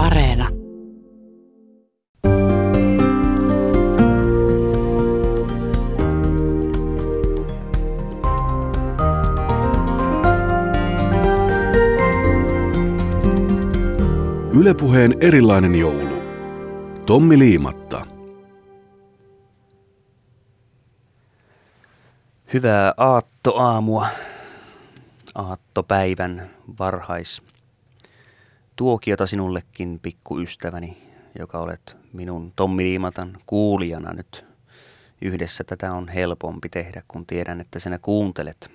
Areena. Ylepuheen erilainen joulu. Tommi Liimatta. Hyvää aattoaamua, aattopäivän varhais tuokiota sinullekin, pikkuystäväni, joka olet minun Tommi Liimatan kuulijana nyt. Yhdessä tätä on helpompi tehdä, kun tiedän, että sinä kuuntelet.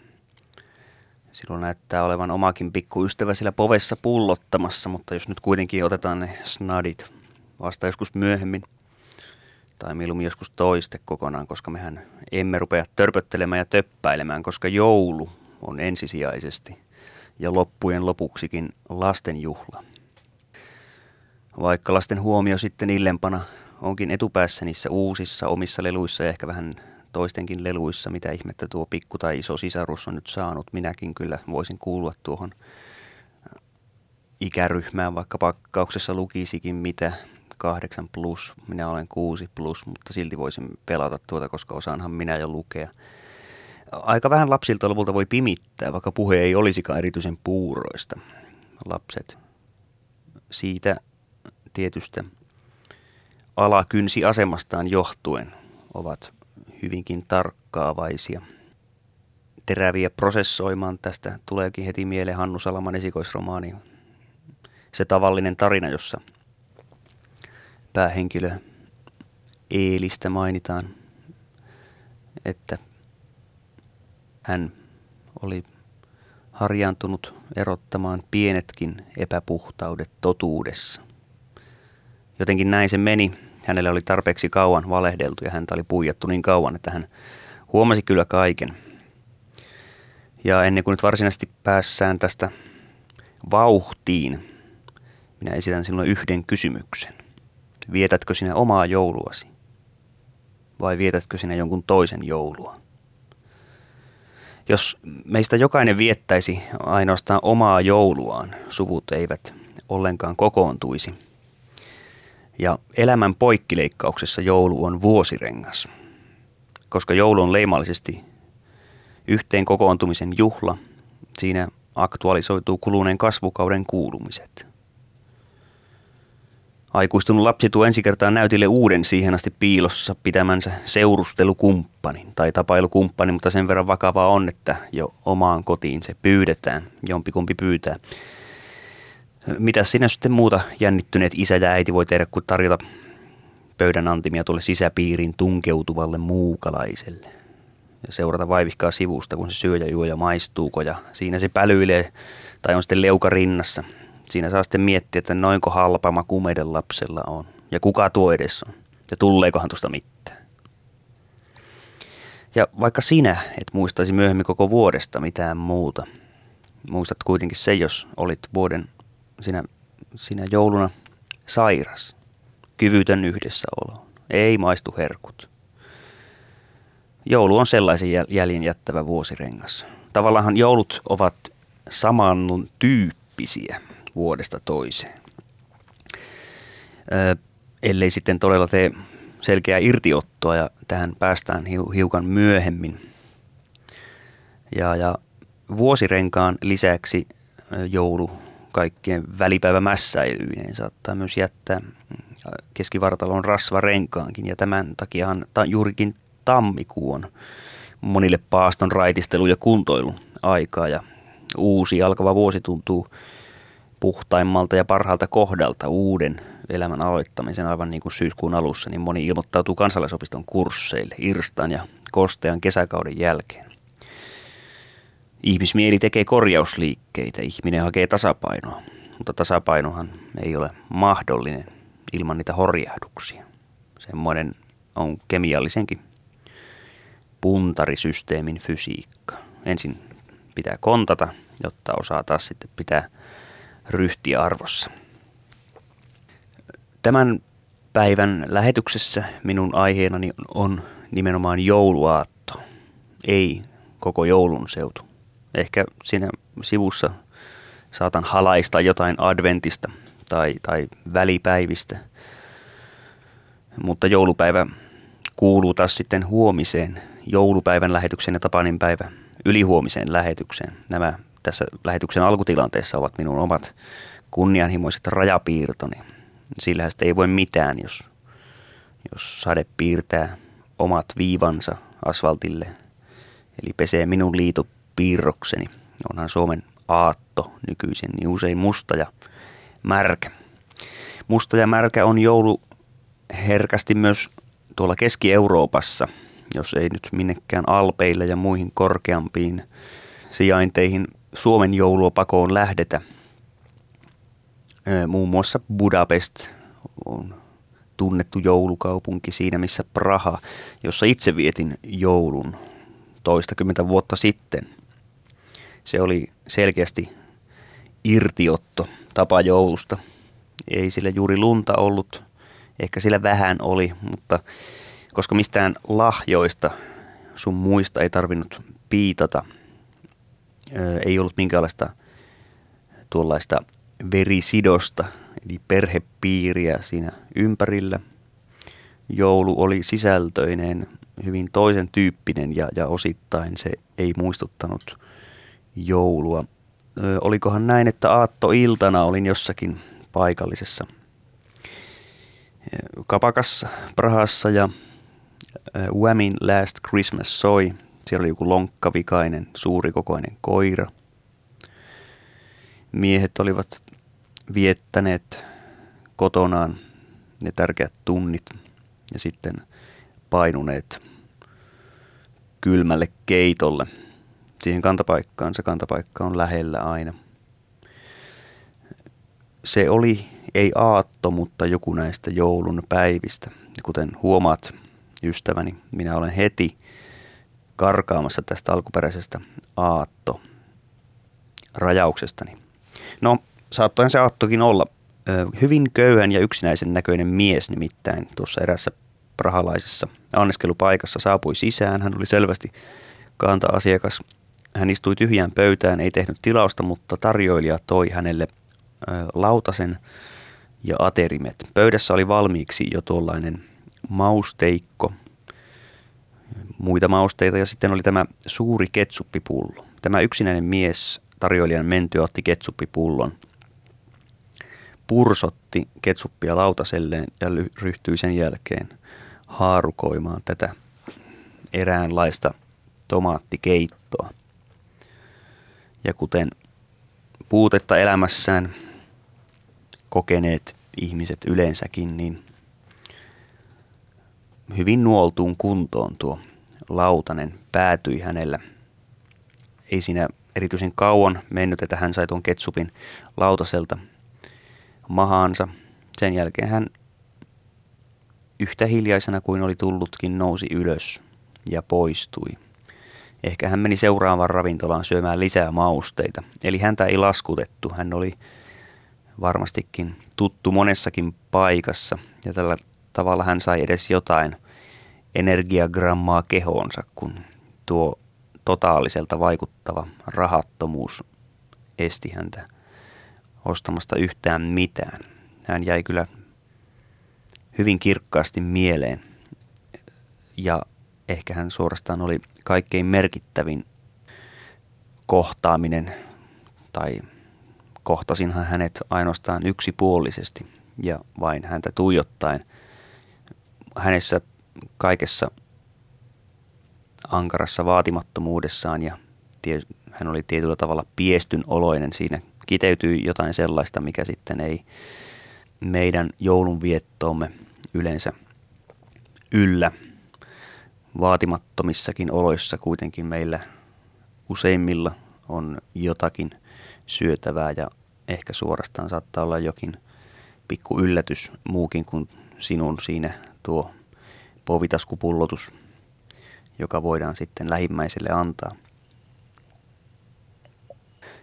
Silloin näyttää olevan omakin pikkuystävä siellä povessa pullottamassa, mutta jos nyt kuitenkin otetaan ne snadit vasta joskus myöhemmin, tai mieluummin joskus toiste kokonaan, koska mehän emme rupea törpöttelemään ja töppäilemään, koska joulu on ensisijaisesti ja loppujen lopuksikin lastenjuhla. Vaikka lasten huomio sitten illempana onkin etupäässä niissä uusissa omissa leluissa ja ehkä vähän toistenkin leluissa, mitä ihmettä tuo pikku tai iso sisarus on nyt saanut. Minäkin kyllä voisin kuulua tuohon ikäryhmään, vaikka pakkauksessa lukisikin mitä 8 plus, minä olen 6 plus, mutta silti voisin pelata tuota, koska osaanhan minä jo lukea. Aika vähän lapsilta lopulta voi pimittää, vaikka puhe ei olisikaan erityisen puuroista. Lapset siitä tietystä alakynsiasemastaan johtuen ovat hyvinkin tarkkaavaisia. Teräviä prosessoimaan tästä tuleekin heti mieleen Hannu Salaman esikoisromaani. Se tavallinen tarina, jossa päähenkilö Eelistä mainitaan, että hän oli harjaantunut erottamaan pienetkin epäpuhtaudet totuudessa. Jotenkin näin se meni. Hänelle oli tarpeeksi kauan valehdeltu ja häntä oli puijattu niin kauan, että hän huomasi kyllä kaiken. Ja ennen kuin nyt varsinaisesti päässään tästä vauhtiin, minä esitän sinulle yhden kysymyksen. Vietätkö sinä omaa jouluasi? Vai vietätkö sinä jonkun toisen joulua? Jos meistä jokainen viettäisi ainoastaan omaa jouluaan, suvut eivät ollenkaan kokoontuisi – ja elämän poikkileikkauksessa joulu on vuosirengas, koska joulu on leimallisesti yhteen kokoontumisen juhla. Siinä aktualisoituu kuluneen kasvukauden kuulumiset. Aikuistunut lapsi tuo ensi kertaa näytille uuden siihen asti piilossa pitämänsä seurustelukumppanin tai tapailukumppanin, mutta sen verran vakavaa on, että jo omaan kotiin se pyydetään, jompikumpi pyytää. Mitä sinä sitten muuta jännittyneet isä ja äiti voi tehdä kuin tarjota pöydän antimia tuolle sisäpiiriin tunkeutuvalle muukalaiselle. Ja seurata vaivihkaa sivusta, kun se syö ja juo ja maistuuko ja siinä se pälyilee tai on sitten leuka rinnassa. Siinä saa sitten miettiä, että noinko halpa maku meidän lapsella on ja kuka tuo edes on ja tulleekohan tuosta mitään. Ja vaikka sinä et muistaisi myöhemmin koko vuodesta mitään muuta, muistat kuitenkin se, jos olit vuoden sinä, sinä jouluna sairas, kyvytön yhdessäolo, ei maistu herkut. Joulu on sellaisen jäljen jättävä vuosirengas. Tavallaan joulut ovat saman tyyppisiä vuodesta toiseen. Ö, ellei sitten todella tee selkeää irtiottoa ja tähän päästään hiukan myöhemmin. Ja, ja vuosirenkaan lisäksi joulu kaikkien välipäivämässäilyinen saattaa myös jättää keskivartalon rasvarenkaankin ja tämän takiahan ta, juurikin tammikuu on monille paaston raitistelu ja kuntoilu aikaa. Ja uusi alkava vuosi tuntuu puhtaimmalta ja parhaalta kohdalta uuden elämän aloittamisen. Aivan niin kuin syyskuun alussa, niin moni ilmoittautuu kansalaisopiston kursseille. Irstan ja kostean kesäkauden jälkeen. Ihmismieli tekee korjausliikkeitä, ihminen hakee tasapainoa, mutta tasapainohan ei ole mahdollinen ilman niitä horjahduksia. Semmoinen on kemiallisenkin puntarisysteemin fysiikka. Ensin pitää kontata, jotta osaa taas sitten pitää ryhtiä arvossa. Tämän päivän lähetyksessä minun aiheenani on nimenomaan jouluaatto, ei koko joulun seutu. Ehkä siinä sivussa saatan halaista jotain adventista tai, tai välipäivistä. Mutta joulupäivä kuuluu taas sitten huomiseen joulupäivän lähetykseen ja Tapanin päivä ylihuomiseen lähetykseen. Nämä tässä lähetyksen alkutilanteessa ovat minun omat kunnianhimoiset rajapiirtoni. Sillähän ei voi mitään, jos, jos sade piirtää omat viivansa asfaltille, eli pesee minun liitopiirrokseni. Onhan Suomen aatto nykyisin niin usein musta ja märkä. Musta ja märkä on joulu herkästi myös tuolla Keski-Euroopassa, jos ei nyt minnekään alpeille ja muihin korkeampiin sijainteihin Suomen joulua pakoon lähdetä. Muun muassa Budapest on tunnettu joulukaupunki siinä, missä Praha, jossa itse vietin joulun toistakymmentä vuotta sitten. Se oli selkeästi irtiotto tapa joulusta. Ei sillä juuri lunta ollut, ehkä sillä vähän oli, mutta koska mistään lahjoista sun muista ei tarvinnut piitata, ei ollut minkäänlaista tuollaista verisidosta, eli perhepiiriä siinä ympärillä. Joulu oli sisältöinen, hyvin toisen tyyppinen ja, ja osittain se ei muistuttanut joulua. Ö, olikohan näin, että aattoiltana olin jossakin paikallisessa kapakassa Prahassa ja Whamin Last Christmas soi. Siellä oli joku lonkkavikainen, suurikokoinen koira. Miehet olivat viettäneet kotonaan ne tärkeät tunnit ja sitten painuneet kylmälle keitolle siihen kantapaikkaan. Se kantapaikka on lähellä aina. Se oli ei aatto, mutta joku näistä joulun päivistä. Kuten huomaat, ystäväni, minä olen heti karkaamassa tästä alkuperäisestä aatto rajauksestani. No, saattoin se aattokin olla. Hyvin köyhän ja yksinäisen näköinen mies nimittäin tuossa erässä prahalaisessa anniskelupaikassa saapui sisään. Hän oli selvästi kanta-asiakas. Hän istui tyhjään pöytään, ei tehnyt tilausta, mutta tarjoilija toi hänelle lautasen ja aterimet. Pöydässä oli valmiiksi jo tuollainen mausteikko, muita mausteita ja sitten oli tämä suuri ketsuppipullo. Tämä yksinäinen mies tarjoilijan mentyä otti ketsuppipullon, pursotti ketsuppia lautaselleen ja ryhtyi sen jälkeen haarukoimaan tätä eräänlaista tomaattikeittoa. Ja kuten puutetta elämässään kokeneet ihmiset yleensäkin, niin hyvin nuoltuun kuntoon tuo lautanen päätyi hänellä. Ei siinä erityisen kauan mennyt, että hän sai tuon ketsupin lautaselta mahaansa. Sen jälkeen hän yhtä hiljaisena kuin oli tullutkin nousi ylös ja poistui. Ehkä hän meni seuraavaan ravintolaan syömään lisää mausteita. Eli häntä ei laskutettu. Hän oli varmastikin tuttu monessakin paikassa ja tällä tavalla hän sai edes jotain energiagrammaa kehoonsa, kun tuo totaaliselta vaikuttava rahattomuus esti häntä ostamasta yhtään mitään. Hän jäi kyllä hyvin kirkkaasti mieleen ja ehkä hän suorastaan oli kaikkein merkittävin kohtaaminen tai kohtasinhan hänet ainoastaan yksipuolisesti ja vain häntä tuijottaen. Hänessä kaikessa ankarassa vaatimattomuudessaan ja tie, hän oli tietyllä tavalla piestyn oloinen. Siinä kiteytyi jotain sellaista, mikä sitten ei meidän joulunviettoomme yleensä yllä. Vaatimattomissakin oloissa kuitenkin meillä useimmilla on jotakin syötävää ja ehkä suorastaan saattaa olla jokin pikku yllätys muukin kuin sinun siinä tuo povitaskupullotus, joka voidaan sitten lähimmäiselle antaa.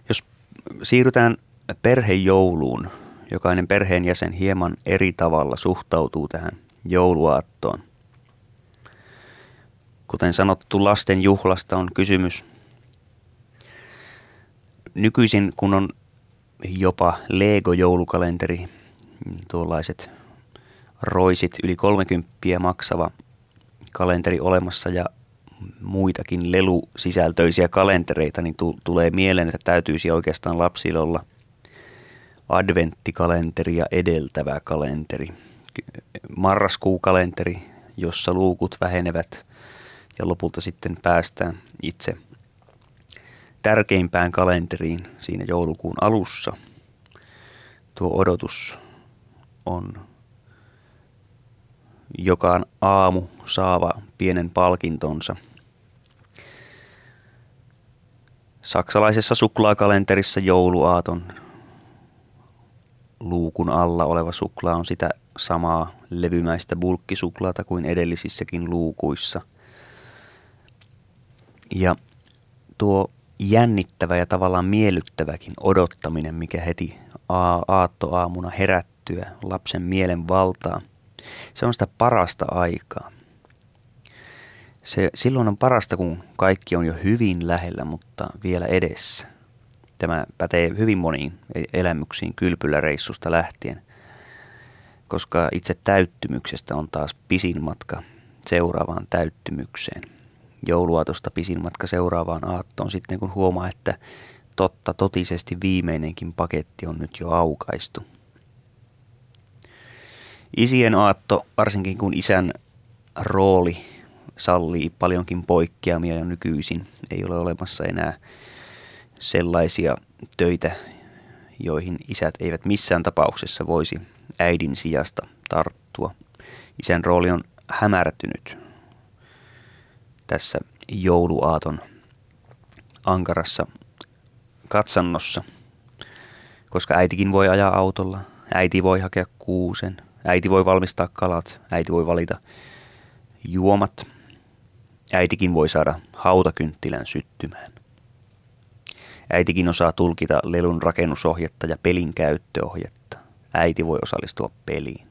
Jos siirrytään perhejouluun, jokainen perheenjäsen hieman eri tavalla suhtautuu tähän jouluaattoon. Kuten sanottu, lasten juhlasta on kysymys. Nykyisin, kun on jopa Lego-joulukalenteri, tuollaiset roisit yli 30 maksava kalenteri olemassa ja muitakin lelusisältöisiä kalentereita, niin tu- tulee mieleen, että täytyisi oikeastaan lapsilla olla adventtikalenteria edeltävä kalenteri. Marraskuukalenteri, jossa luukut vähenevät ja lopulta sitten päästään itse tärkeimpään kalenteriin siinä joulukuun alussa. Tuo odotus on joka aamu saava pienen palkintonsa. Saksalaisessa suklaakalenterissa jouluaaton luukun alla oleva suklaa on sitä samaa levymäistä bulkkisuklaata kuin edellisissäkin luukuissa. Ja tuo jännittävä ja tavallaan miellyttäväkin odottaminen, mikä heti aattoaamuna herättyä lapsen mielen valtaa, se on sitä parasta aikaa. Se, silloin on parasta, kun kaikki on jo hyvin lähellä, mutta vielä edessä. Tämä pätee hyvin moniin e-, elämyksiin kylpyläreissusta lähtien, koska itse täyttymyksestä on taas pisin matka seuraavaan täyttymykseen. Jouluaatosta pisin matka seuraavaan aattoon sitten, kun huomaa, että totta totisesti viimeinenkin paketti on nyt jo aukaistu. Isien aatto, varsinkin kun isän rooli sallii paljonkin poikkeamia ja nykyisin ei ole olemassa enää sellaisia töitä, joihin isät eivät missään tapauksessa voisi äidin sijasta tarttua. Isän rooli on hämärtynyt tässä jouluaaton ankarassa katsannossa, koska äitikin voi ajaa autolla, äiti voi hakea kuusen, äiti voi valmistaa kalat, äiti voi valita juomat, äitikin voi saada hautakynttilän syttymään. Äitikin osaa tulkita lelun rakennusohjetta ja pelin käyttöohjetta. Äiti voi osallistua peliin.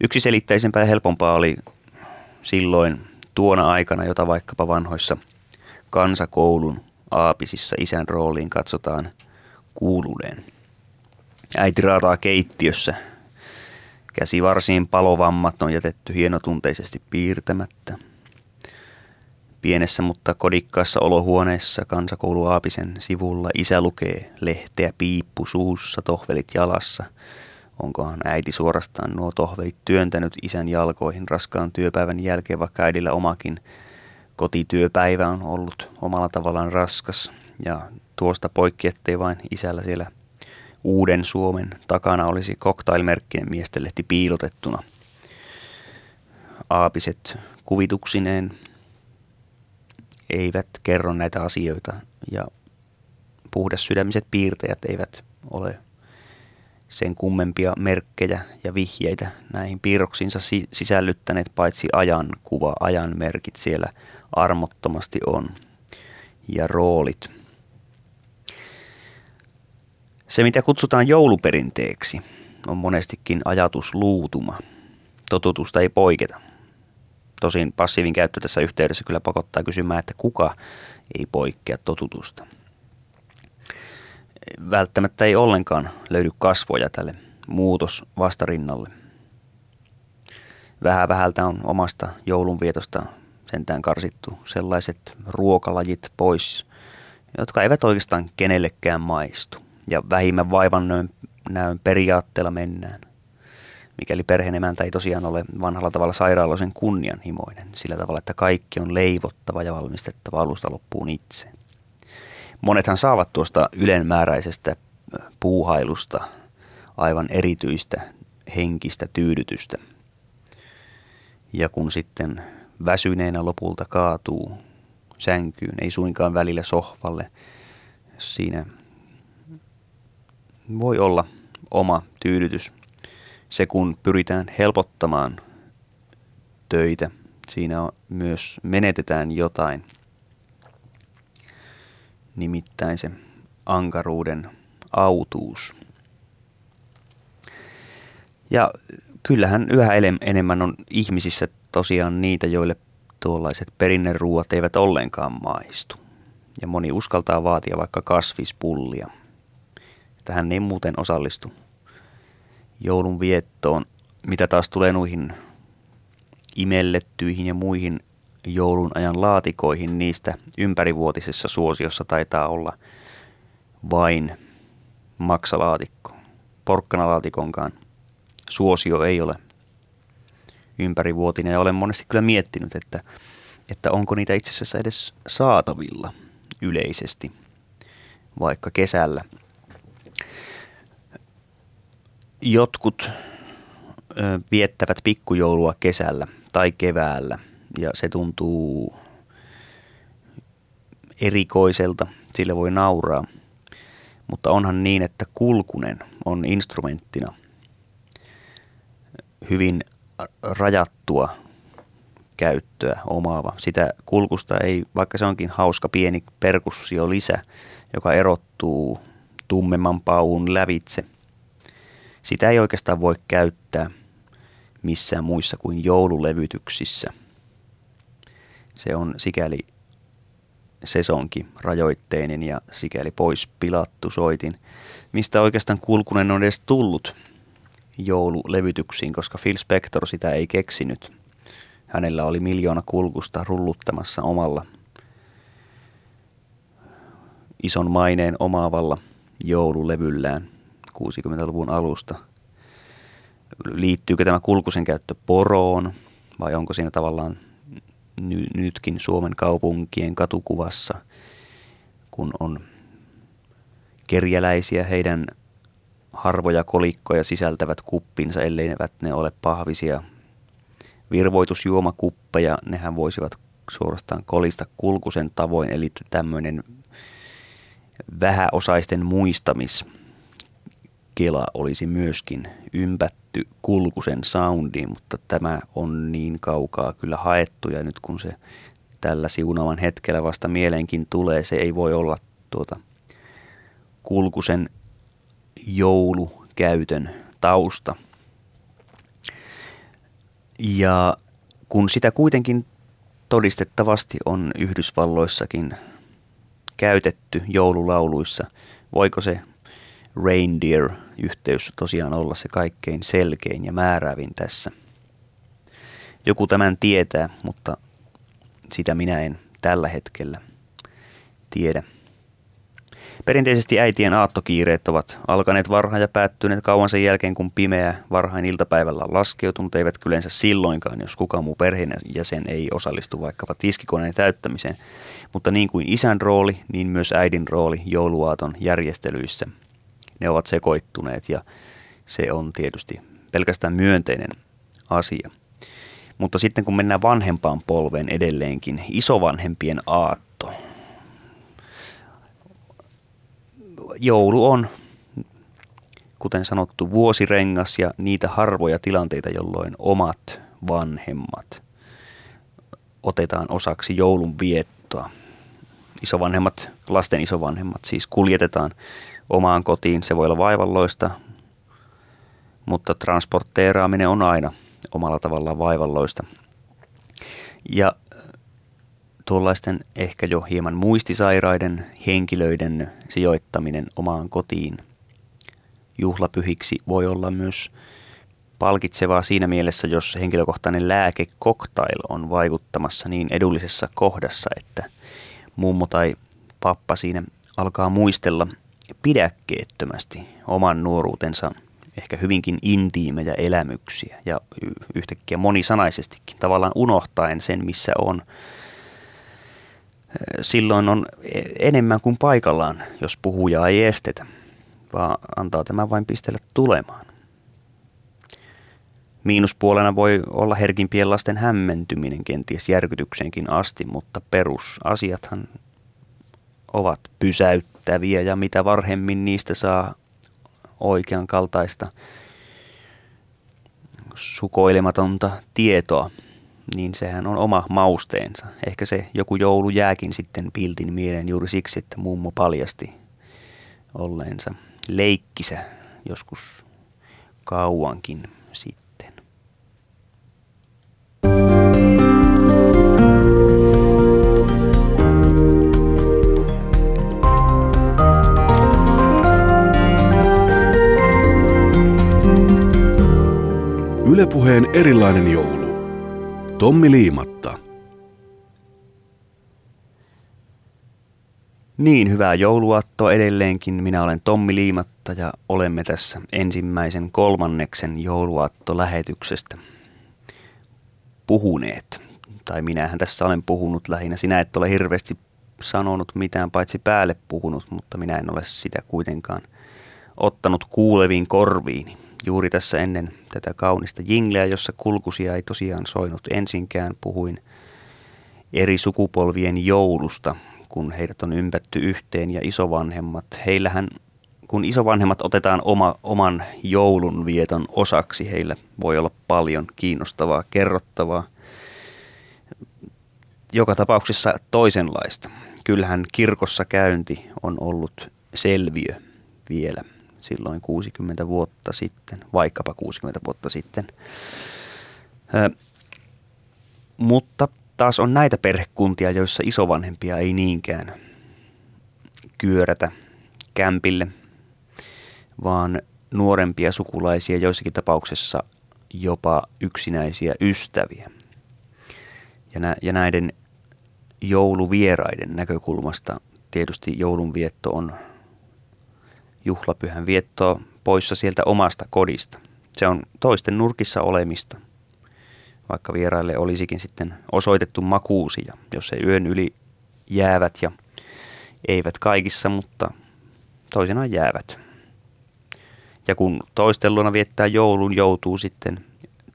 Yksi selittäisempää ja helpompaa oli silloin tuona aikana, jota vaikkapa vanhoissa kansakoulun aapisissa isän rooliin katsotaan kuuluneen. Äiti raataa keittiössä. Käsivarsiin palovammat on jätetty hienotunteisesti piirtämättä. Pienessä, mutta kodikkaassa olohuoneessa kansakoulu Aapisen sivulla isä lukee lehteä piippu suussa, tohvelit jalassa. Onkohan äiti suorastaan nuo tohvelit työntänyt isän jalkoihin raskaan työpäivän jälkeen, vaikka äidillä omakin kotityöpäivä on ollut omalla tavallaan raskas. Ja tuosta poikki, ettei vain isällä siellä uuden Suomen takana olisi cocktailmerkkinen miestenlehti piilotettuna. Aapiset kuvituksineen eivät kerro näitä asioita ja puhdas sydämiset piirtäjät eivät ole sen kummempia merkkejä ja vihjeitä näihin piirroksiinsa sisällyttäneet, paitsi ajan kuva, ajan merkit siellä armottomasti on ja roolit. Se, mitä kutsutaan jouluperinteeksi, on monestikin ajatusluutuma. Totutusta ei poiketa. Tosin passiivin käyttö tässä yhteydessä kyllä pakottaa kysymään, että kuka ei poikkea totutusta. Välttämättä ei ollenkaan löydy kasvoja tälle muutos vastarinnalle. Vähän vähältä on omasta joulunvietosta sentään karsittu sellaiset ruokalajit pois, jotka eivät oikeastaan kenellekään maistu. Ja vähimmän vaivan näön periaatteella mennään mikäli perheenemäntä ei tosiaan ole vanhalla tavalla sairaaloisen kunnianhimoinen, sillä tavalla, että kaikki on leivottava ja valmistettava alusta loppuun itse. Monethan saavat tuosta ylenmääräisestä puuhailusta aivan erityistä henkistä tyydytystä. Ja kun sitten väsyneenä lopulta kaatuu sänkyyn, ei suinkaan välillä sohvalle, siinä voi olla oma tyydytys – se, kun pyritään helpottamaan töitä, siinä myös menetetään jotain, nimittäin se ankaruuden autuus. Ja kyllähän yhä enemmän on ihmisissä tosiaan niitä, joille tuollaiset perinneruuat eivät ollenkaan maistu. Ja moni uskaltaa vaatia vaikka kasvispullia – että hän ei muuten osallistu joulun viettoon. Mitä taas tulee noihin imellettyihin ja muihin joulun ajan laatikoihin, niistä ympärivuotisessa suosiossa taitaa olla vain maksalaatikko. Porkkanalaatikonkaan suosio ei ole ympärivuotinen ja olen monesti kyllä miettinyt, että, että onko niitä itse asiassa edes saatavilla yleisesti, vaikka kesällä. Jotkut viettävät pikkujoulua kesällä tai keväällä ja se tuntuu erikoiselta, sille voi nauraa. Mutta onhan niin, että kulkunen on instrumenttina hyvin rajattua käyttöä omaava. Sitä kulkusta ei, vaikka se onkin hauska pieni perkussio lisä, joka erottuu tummemman paun lävitse, sitä ei oikeastaan voi käyttää missään muissa kuin joululevytyksissä. Se on sikäli sesonki rajoitteinen ja sikäli pois pilattu soitin. Mistä oikeastaan kulkunen on edes tullut joululevytyksiin, koska Phil Spector sitä ei keksinyt. Hänellä oli miljoona kulkusta rulluttamassa omalla ison maineen omaavalla joululevyllään 60-luvun alusta. Liittyykö tämä kulkusen käyttö poroon vai onko siinä tavallaan ny- nytkin Suomen kaupunkien katukuvassa, kun on kerjäläisiä heidän harvoja kolikkoja sisältävät kuppinsa, ellei ne ole pahvisia virvoitusjuomakuppeja. Nehän voisivat suorastaan kolista kulkusen tavoin, eli tämmöinen vähäosaisten muistamis kela olisi myöskin ympätty kulkusen soundiin, mutta tämä on niin kaukaa kyllä haettu ja nyt kun se tällä siunavan hetkellä vasta mieleenkin tulee, se ei voi olla tuota kulkusen joulukäytön tausta. Ja kun sitä kuitenkin todistettavasti on Yhdysvalloissakin käytetty joululauluissa, voiko se reindeer-yhteys tosiaan olla se kaikkein selkein ja määräävin tässä? Joku tämän tietää, mutta sitä minä en tällä hetkellä tiedä. Perinteisesti äitien aattokiireet ovat alkaneet varhain ja päättyneet kauan sen jälkeen, kun pimeä varhain iltapäivällä on laskeutunut, eivät yleensä silloinkaan, jos kukaan muu perheenjäsen ei osallistu vaikkapa tiskikoneen täyttämiseen. Mutta niin kuin isän rooli, niin myös äidin rooli jouluaaton järjestelyissä. Ne ovat sekoittuneet ja se on tietysti pelkästään myönteinen asia. Mutta sitten kun mennään vanhempaan polveen edelleenkin, isovanhempien aatto – joulu on, kuten sanottu, vuosirengas ja niitä harvoja tilanteita, jolloin omat vanhemmat otetaan osaksi joulun viettoa. Isovanhemmat, lasten isovanhemmat siis kuljetetaan omaan kotiin. Se voi olla vaivalloista, mutta transporteeraaminen on aina omalla tavallaan vaivalloista. Ja tuollaisten ehkä jo hieman muistisairaiden henkilöiden sijoittaminen omaan kotiin juhlapyhiksi voi olla myös palkitsevaa siinä mielessä, jos henkilökohtainen lääkekoktail on vaikuttamassa niin edullisessa kohdassa, että mummo tai pappa siinä alkaa muistella pidäkkeettömästi oman nuoruutensa ehkä hyvinkin intiimejä elämyksiä ja yhtäkkiä monisanaisestikin tavallaan unohtaen sen, missä on silloin on enemmän kuin paikallaan, jos puhujaa ei estetä, vaan antaa tämä vain pistellä tulemaan. Miinuspuolena voi olla herkimpien lasten hämmentyminen kenties järkytykseenkin asti, mutta perusasiathan ovat pysäyttäviä ja mitä varhemmin niistä saa oikean kaltaista sukoilematonta tietoa, niin sehän on oma mausteensa. Ehkä se joku joulu jääkin sitten piltin mieleen juuri siksi, että mummo paljasti olleensa leikkisä joskus kauankin sitten. Ylepuheen erilainen joulu. Tommi Liimatta. Niin, hyvää jouluattoa edelleenkin. Minä olen Tommi Liimatta ja olemme tässä ensimmäisen kolmanneksen jouluatto-lähetyksestä puhuneet. Tai minähän tässä olen puhunut lähinnä. Sinä et ole hirveästi sanonut mitään paitsi päälle puhunut, mutta minä en ole sitä kuitenkaan ottanut kuuleviin korviini. Juuri tässä ennen tätä kaunista jingleä, jossa kulkusia ei tosiaan soinut ensinkään, puhuin eri sukupolvien joulusta, kun heidät on ympätty yhteen ja isovanhemmat. Heillähän, kun isovanhemmat otetaan oma, oman joulun vieton osaksi, heillä voi olla paljon kiinnostavaa, kerrottavaa. Joka tapauksessa toisenlaista. Kyllähän kirkossa käynti on ollut selviö vielä silloin 60 vuotta sitten, vaikkapa 60 vuotta sitten. Ö, mutta taas on näitä perhekuntia, joissa isovanhempia ei niinkään kyörätä kämpille, vaan nuorempia sukulaisia, joissakin tapauksessa jopa yksinäisiä ystäviä. Ja, nä- ja näiden jouluvieraiden näkökulmasta tietysti joulunvietto on juhlapyhän viettoa poissa sieltä omasta kodista. Se on toisten nurkissa olemista, vaikka vieraille olisikin sitten osoitettu makuusia, jos ei yön yli jäävät ja eivät kaikissa, mutta toisenaan jäävät. Ja kun toisten luona viettää joulun, joutuu sitten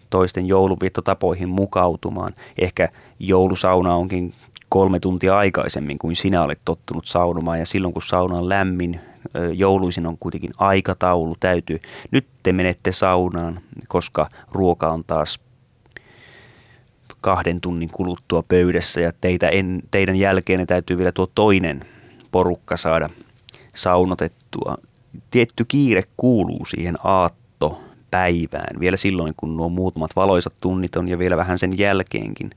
toisten jouluviettotapoihin mukautumaan. Ehkä joulusauna onkin kolme tuntia aikaisemmin kuin sinä olet tottunut saunomaan ja silloin kun sauna on lämmin, jouluisin on kuitenkin aikataulu, täytyy. Nyt te menette saunaan, koska ruoka on taas kahden tunnin kuluttua pöydässä ja teitä en, teidän jälkeen täytyy vielä tuo toinen porukka saada saunotettua. Tietty kiire kuuluu siihen aatto päivään, vielä silloin kun nuo muutamat valoisat tunnit on ja vielä vähän sen jälkeenkin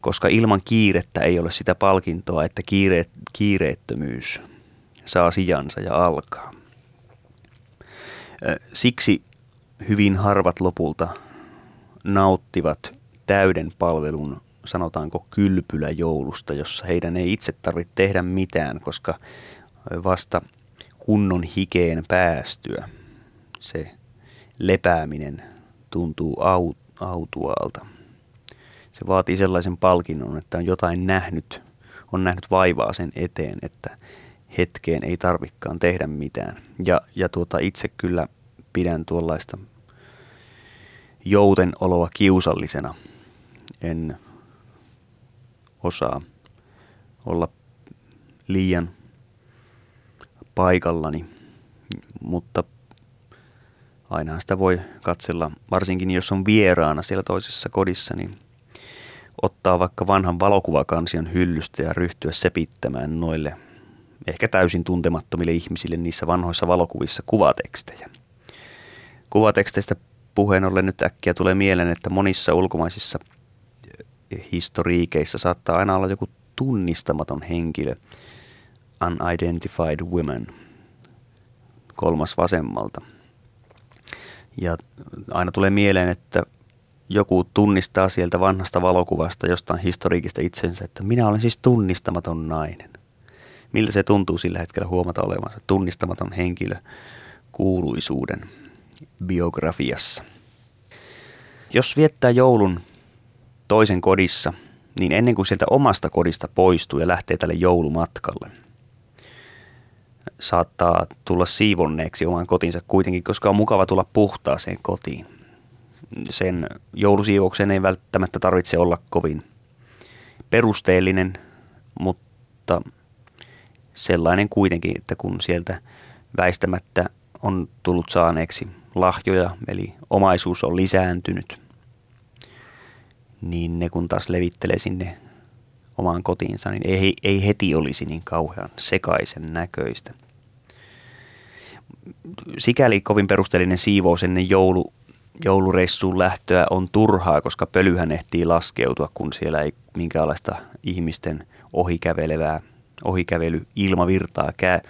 koska ilman kiirettä ei ole sitä palkintoa, että kiire, kiireettömyys saa sijansa ja alkaa. Siksi hyvin harvat lopulta nauttivat täyden palvelun, sanotaanko kylpyläjoulusta, jossa heidän ei itse tarvitse tehdä mitään, koska vasta kunnon hikeen päästyä se lepääminen tuntuu autuaalta. Se vaatii sellaisen palkinnon, että on jotain nähnyt, on nähnyt vaivaa sen eteen, että hetkeen ei tarvikaan tehdä mitään. Ja, ja tuota, itse kyllä pidän tuollaista jouten oloa kiusallisena. En osaa olla liian paikallani, mutta aina sitä voi katsella, varsinkin jos on vieraana siellä toisessa kodissa, niin ottaa vaikka vanhan valokuvakansion hyllystä ja ryhtyä sepittämään noille ehkä täysin tuntemattomille ihmisille niissä vanhoissa valokuvissa kuvatekstejä. Kuvateksteistä puheen ollen nyt äkkiä tulee mieleen, että monissa ulkomaisissa historiikeissa saattaa aina olla joku tunnistamaton henkilö, unidentified women, kolmas vasemmalta. Ja aina tulee mieleen, että joku tunnistaa sieltä vanhasta valokuvasta jostain historiikista itsensä, että minä olen siis tunnistamaton nainen. Miltä se tuntuu sillä hetkellä huomata olevansa tunnistamaton henkilö kuuluisuuden biografiassa. Jos viettää joulun toisen kodissa, niin ennen kuin sieltä omasta kodista poistuu ja lähtee tälle joulumatkalle, saattaa tulla siivonneeksi oman kotinsa kuitenkin, koska on mukava tulla puhtaaseen kotiin – sen joulusiivouksen ei välttämättä tarvitse olla kovin perusteellinen, mutta sellainen kuitenkin, että kun sieltä väistämättä on tullut saaneeksi lahjoja, eli omaisuus on lisääntynyt, niin ne kun taas levittelee sinne omaan kotiinsa, niin ei, ei heti olisi niin kauhean sekaisen näköistä. Sikäli kovin perusteellinen siivous ennen joulu, joulureissuun lähtöä on turhaa, koska pölyhän ehtii laskeutua, kun siellä ei minkäänlaista ihmisten ohikävelevää, ohikävely ilmavirtaa kää,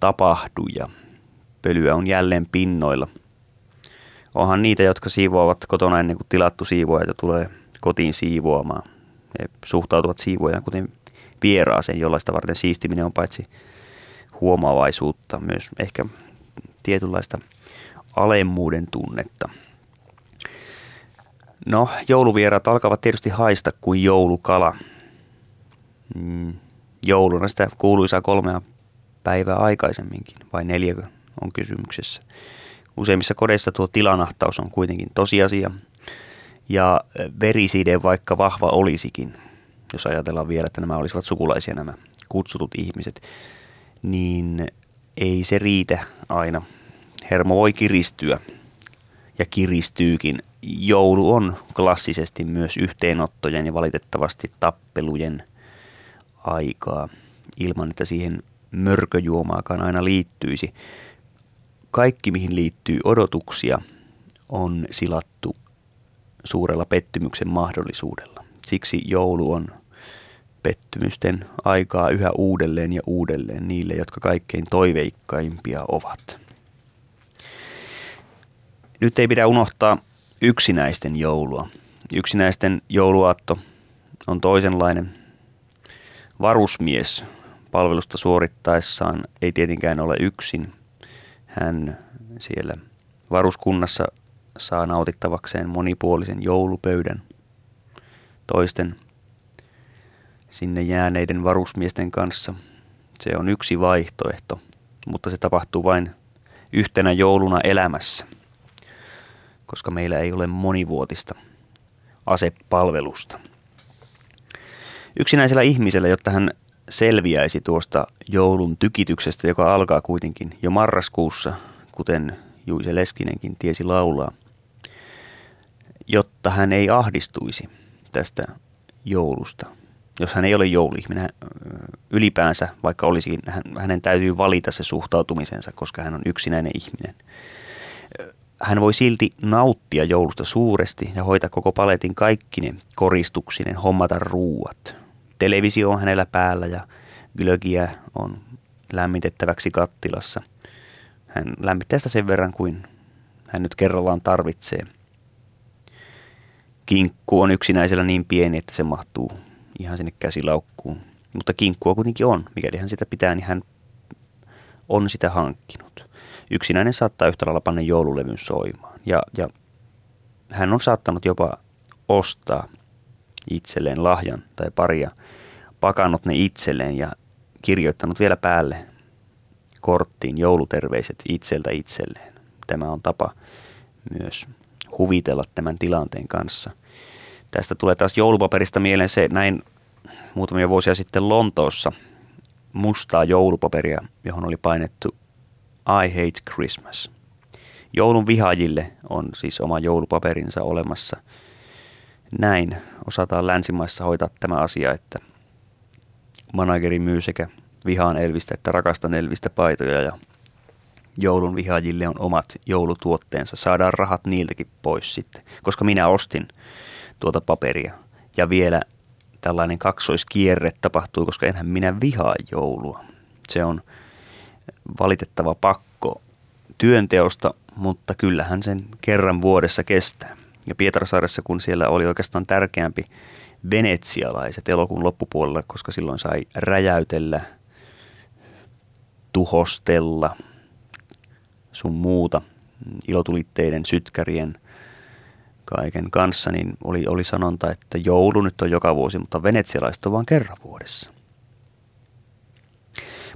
tapahdu ja pölyä on jälleen pinnoilla. onhan niitä, jotka siivoavat kotona ennen kuin tilattu siivoaja tulee kotiin siivoamaan. He suhtautuvat siivoajaan kuten vieraaseen, jollaista varten siistiminen on paitsi huomaavaisuutta, myös ehkä tietynlaista alemmuuden tunnetta. No, jouluvieraat alkavat tietysti haista kuin joulukala. Mm, jouluna sitä kuuluisaa kolmea päivää aikaisemminkin, vai neljäkö on kysymyksessä. Useimmissa kodeissa tuo tilanahtaus on kuitenkin tosiasia, ja veriside vaikka vahva olisikin, jos ajatellaan vielä, että nämä olisivat sukulaisia nämä kutsutut ihmiset, niin ei se riitä aina. Hermo voi kiristyä ja kiristyykin. Joulu on klassisesti myös yhteenottojen ja valitettavasti tappelujen aikaa ilman, että siihen mörköjuomaakaan aina liittyisi. Kaikki, mihin liittyy odotuksia, on silattu suurella pettymyksen mahdollisuudella. Siksi joulu on pettymysten aikaa yhä uudelleen ja uudelleen niille, jotka kaikkein toiveikkaimpia ovat. Nyt ei pidä unohtaa yksinäisten joulua. Yksinäisten jouluaatto on toisenlainen. Varusmies palvelusta suorittaessaan ei tietenkään ole yksin. Hän siellä varuskunnassa saa nautittavakseen monipuolisen joulupöydän toisten sinne jääneiden varusmiesten kanssa. Se on yksi vaihtoehto, mutta se tapahtuu vain yhtenä jouluna elämässä, koska meillä ei ole monivuotista asepalvelusta. Yksinäisellä ihmisellä, jotta hän selviäisi tuosta joulun tykityksestä, joka alkaa kuitenkin jo marraskuussa, kuten Juise Leskinenkin tiesi laulaa, jotta hän ei ahdistuisi tästä joulusta, jos hän ei ole jouluihminen ylipäänsä, vaikka olisikin, hänen täytyy valita se suhtautumisensa, koska hän on yksinäinen ihminen. Hän voi silti nauttia joulusta suuresti ja hoitaa koko paletin kaikkine koristuksinen, hommata ruuat. Televisio on hänellä päällä ja glögiä on lämmitettäväksi kattilassa. Hän lämmittää sitä sen verran kuin hän nyt kerrallaan tarvitsee. Kinkku on yksinäisellä niin pieni, että se mahtuu ihan sinne käsilaukkuun. Mutta kinkkua kuitenkin on. Mikäli hän sitä pitää, niin hän on sitä hankkinut. Yksinäinen saattaa yhtä lailla panna joululevyn soimaan. Ja, ja hän on saattanut jopa ostaa itselleen lahjan tai paria, pakannut ne itselleen ja kirjoittanut vielä päälle korttiin jouluterveiset itseltä itselleen. Tämä on tapa myös huvitella tämän tilanteen kanssa – Tästä tulee taas joulupaperista mieleen se, näin muutamia vuosia sitten Lontoossa mustaa joulupaperia, johon oli painettu I hate Christmas. Joulun vihaajille on siis oma joulupaperinsa olemassa. Näin osataan länsimaissa hoitaa tämä asia, että manageri myy sekä vihaan Elvistä että rakastan Elvistä paitoja ja joulun vihaajille on omat joulutuotteensa. Saadaan rahat niiltäkin pois sitten, koska minä ostin tuota paperia. Ja vielä tällainen kaksoiskierre tapahtui, koska enhän minä vihaa joulua. Se on valitettava pakko työnteosta, mutta kyllähän sen kerran vuodessa kestää. Ja Pietarsaaressa, kun siellä oli oikeastaan tärkeämpi venetsialaiset elokuun loppupuolella, koska silloin sai räjäytellä, tuhostella sun muuta ilotulitteiden, sytkärien – kaiken kanssa, niin oli, oli sanonta, että joulu nyt on joka vuosi, mutta venetsialaiset on vain kerran vuodessa.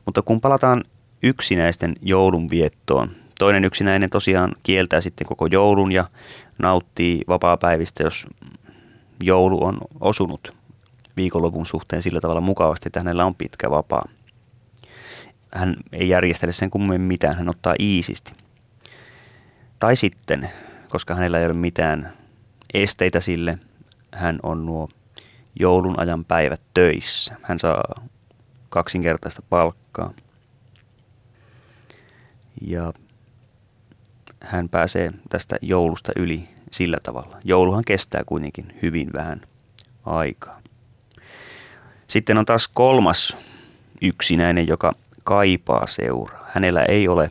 Mutta kun palataan yksinäisten joulun viettoon, toinen yksinäinen tosiaan kieltää sitten koko joulun ja nauttii vapaapäivistä, jos joulu on osunut viikonlopun suhteen sillä tavalla mukavasti, että hänellä on pitkä vapaa. Hän ei järjestele sen kummemmin mitään, hän ottaa iisisti. Tai sitten, koska hänellä ei ole mitään esteitä sille. Hän on nuo joulun ajan päivät töissä. Hän saa kaksinkertaista palkkaa. Ja hän pääsee tästä joulusta yli sillä tavalla. Jouluhan kestää kuitenkin hyvin vähän aikaa. Sitten on taas kolmas yksinäinen, joka kaipaa seuraa. Hänellä ei ole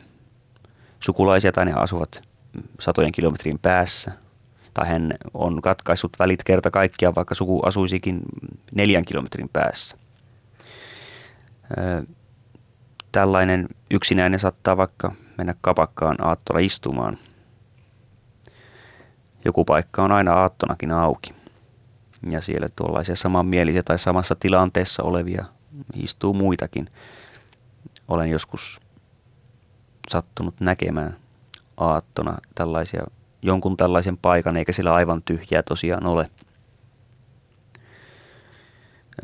sukulaisia tai ne asuvat satojen kilometrin päässä. Tai hän on katkaissut välit kerta kaikkiaan, vaikka suku asuisikin neljän kilometrin päässä. Tällainen yksinäinen saattaa vaikka mennä kapakkaan aattolla istumaan. Joku paikka on aina aattonakin auki. Ja siellä tuollaisia samanmielisiä tai samassa tilanteessa olevia istuu muitakin. Olen joskus sattunut näkemään aattona tällaisia, jonkun tällaisen paikan, eikä sillä aivan tyhjää tosiaan ole.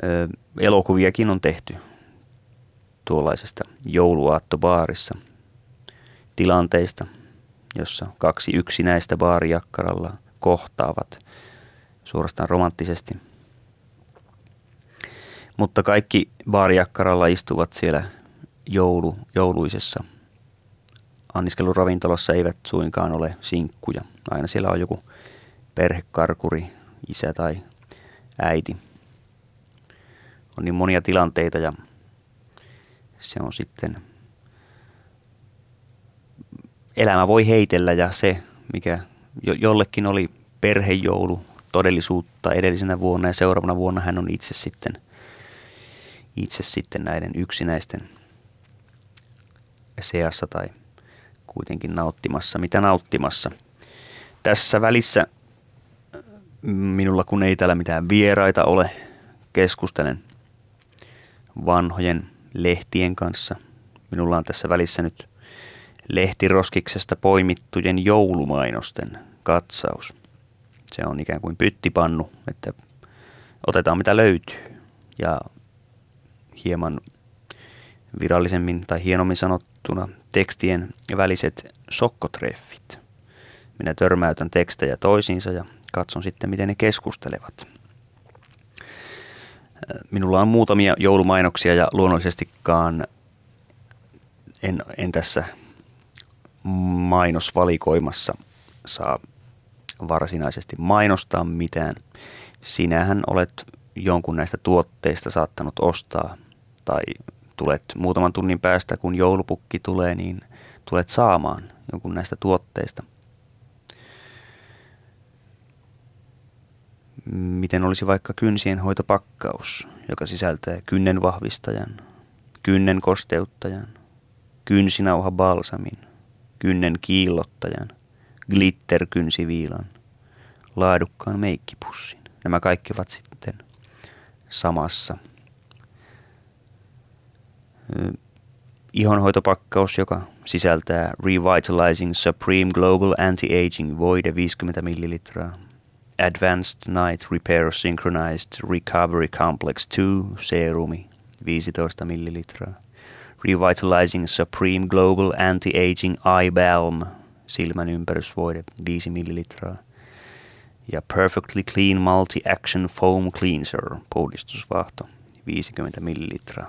Ö, elokuviakin on tehty tuollaisesta jouluaattobaarissa tilanteista, jossa kaksi yksinäistä baarijakkaralla kohtaavat suorastaan romanttisesti. Mutta kaikki baarijakkaralla istuvat siellä joulu, jouluisessa anniskeluravintolassa eivät suinkaan ole sinkkuja. Aina siellä on joku perhekarkuri, isä tai äiti. On niin monia tilanteita ja se on sitten, elämä voi heitellä ja se, mikä jo, jollekin oli perhejoulu todellisuutta edellisenä vuonna ja seuraavana vuonna hän on itse sitten, itse sitten näiden yksinäisten seassa tai kuitenkin nauttimassa, mitä nauttimassa. Tässä välissä minulla kun ei täällä mitään vieraita ole, keskustelen vanhojen lehtien kanssa. Minulla on tässä välissä nyt lehtiroskiksesta poimittujen joulumainosten katsaus. Se on ikään kuin pyttipannu, että otetaan mitä löytyy. Ja hieman virallisemmin tai hienommin sanottuna tekstien väliset sokkotreffit. Minä törmäytän tekstejä toisiinsa ja katson sitten, miten ne keskustelevat. Minulla on muutamia joulumainoksia ja luonnollisestikaan en, en tässä mainosvalikoimassa saa varsinaisesti mainostaa mitään. Sinähän olet jonkun näistä tuotteista saattanut ostaa tai tulet muutaman tunnin päästä, kun joulupukki tulee, niin tulet saamaan jonkun näistä tuotteista. Miten olisi vaikka kynsien hoitopakkaus, joka sisältää kynnen vahvistajan, kynnen kosteuttajan, kynsinauha balsamin, kynnen kiillottajan, glitterkynsiviilan, laadukkaan meikkipussin. Nämä kaikki ovat sitten samassa ihonhoitopakkaus, joka sisältää Revitalizing Supreme Global Anti-Aging Voide 50 ml, Advanced Night Repair Synchronized Recovery Complex 2 serumi 15 ml, Revitalizing Supreme Global Anti-Aging Eye Balm silmän ympärysvoide 5 ml ja Perfectly Clean Multi-Action Foam Cleanser puhdistusvahto 50 ml.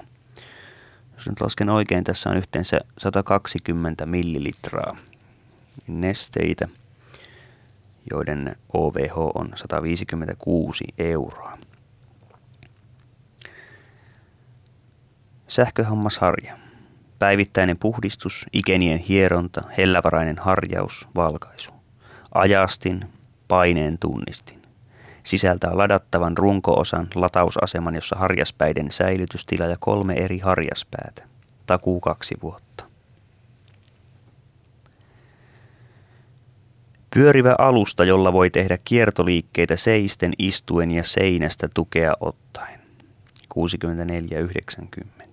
Jos nyt lasken oikein, tässä on yhteensä 120 millilitraa nesteitä, joiden OVH on 156 euroa. Sähköhammasharja. Päivittäinen puhdistus, ikenien hieronta, hellävarainen harjaus, valkaisu. Ajastin, paineen tunnistin sisältää ladattavan runkoosan latausaseman, jossa harjaspäiden säilytystila ja kolme eri harjaspäätä. Takuu kaksi vuotta. Pyörivä alusta, jolla voi tehdä kiertoliikkeitä seisten, istuen ja seinästä tukea ottaen. 64,90.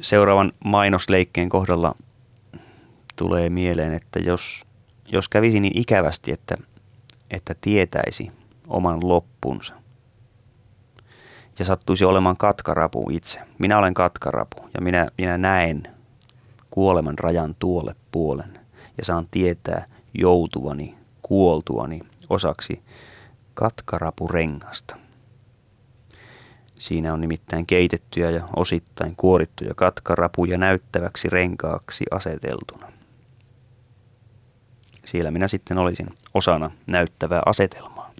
Seuraavan mainosleikkeen kohdalla tulee mieleen, että jos, jos kävisi niin ikävästi, että että tietäisi oman loppunsa. Ja sattuisi olemaan katkarapu itse. Minä olen katkarapu ja minä, minä näen kuoleman rajan tuolle puolen ja saan tietää joutuvani, kuoltuani osaksi katkarapurengasta. Siinä on nimittäin keitettyjä ja osittain kuorittuja katkarapuja näyttäväksi renkaaksi aseteltuna. Siellä minä sitten olisin osana näyttävää asetelmaa.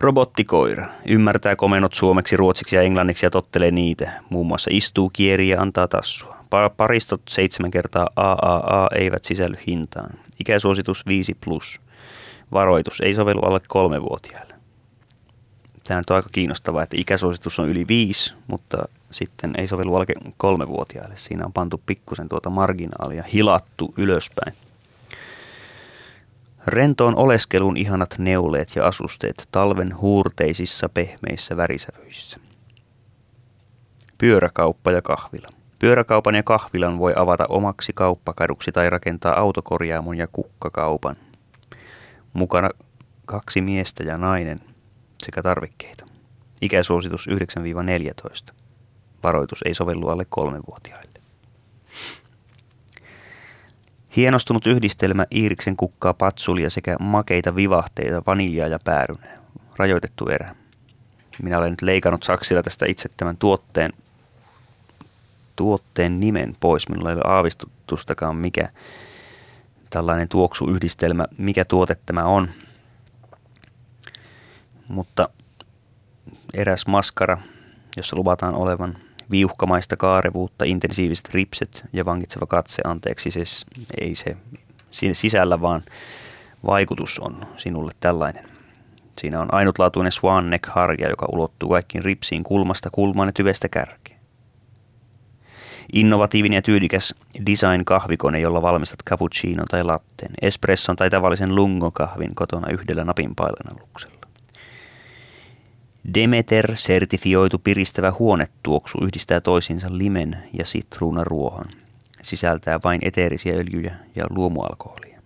Robottikoira ymmärtää komennot suomeksi, ruotsiksi ja englanniksi ja tottelee niitä. Muun muassa istuu, kieri ja antaa tassua. Paristot 7 kertaa AAA eivät sisälly hintaan. Ikäsuositus 5 plus. Varoitus ei sovellu alle kolmevuotiaille. Tämä on aika kiinnostavaa, että ikäsuositus on yli 5, mutta sitten ei sovellu alle kolmevuotiaille. Siinä on pantu pikkusen tuota marginaalia, hilattu ylöspäin. Rentoon oleskelun ihanat neuleet ja asusteet talven huurteisissa pehmeissä värisävyissä. Pyöräkauppa ja kahvila. Pyöräkaupan ja kahvilan voi avata omaksi kauppakaduksi tai rakentaa autokorjaamon ja kukkakaupan. Mukana kaksi miestä ja nainen sekä tarvikkeita. Ikäsuositus 9-14. Varoitus ei sovellu alle kolmenvuotiaille. Hienostunut yhdistelmä Iiriksen kukkaa patsulia sekä makeita vivahteita, vaniljaa ja päärynää. Rajoitettu erä. Minä olen nyt leikannut saksilla tästä itse tämän tuotteen, tuotteen nimen pois. Minulla ei ole aavistustakaan mikä tällainen tuoksuyhdistelmä, mikä tuote tämä on. Mutta eräs maskara, jossa luvataan olevan viuhkamaista kaarevuutta, intensiiviset ripset ja vangitseva katse, anteeksi, siis ei se sisällä, vaan vaikutus on sinulle tällainen. Siinä on ainutlaatuinen swan neck harja, joka ulottuu kaikkiin ripsiin kulmasta kulmaan ja tyvestä kärkeen. Innovatiivinen ja tyylikäs design-kahvikone, jolla valmistat cappuccino tai latteen, espresson tai tavallisen lungo-kahvin kotona yhdellä napin painalluksella. Demeter-sertifioitu piristävä huonetuoksu yhdistää toisiinsa limen ja sitruunaruohon. Sisältää vain eteerisiä öljyjä ja luomualkoholia.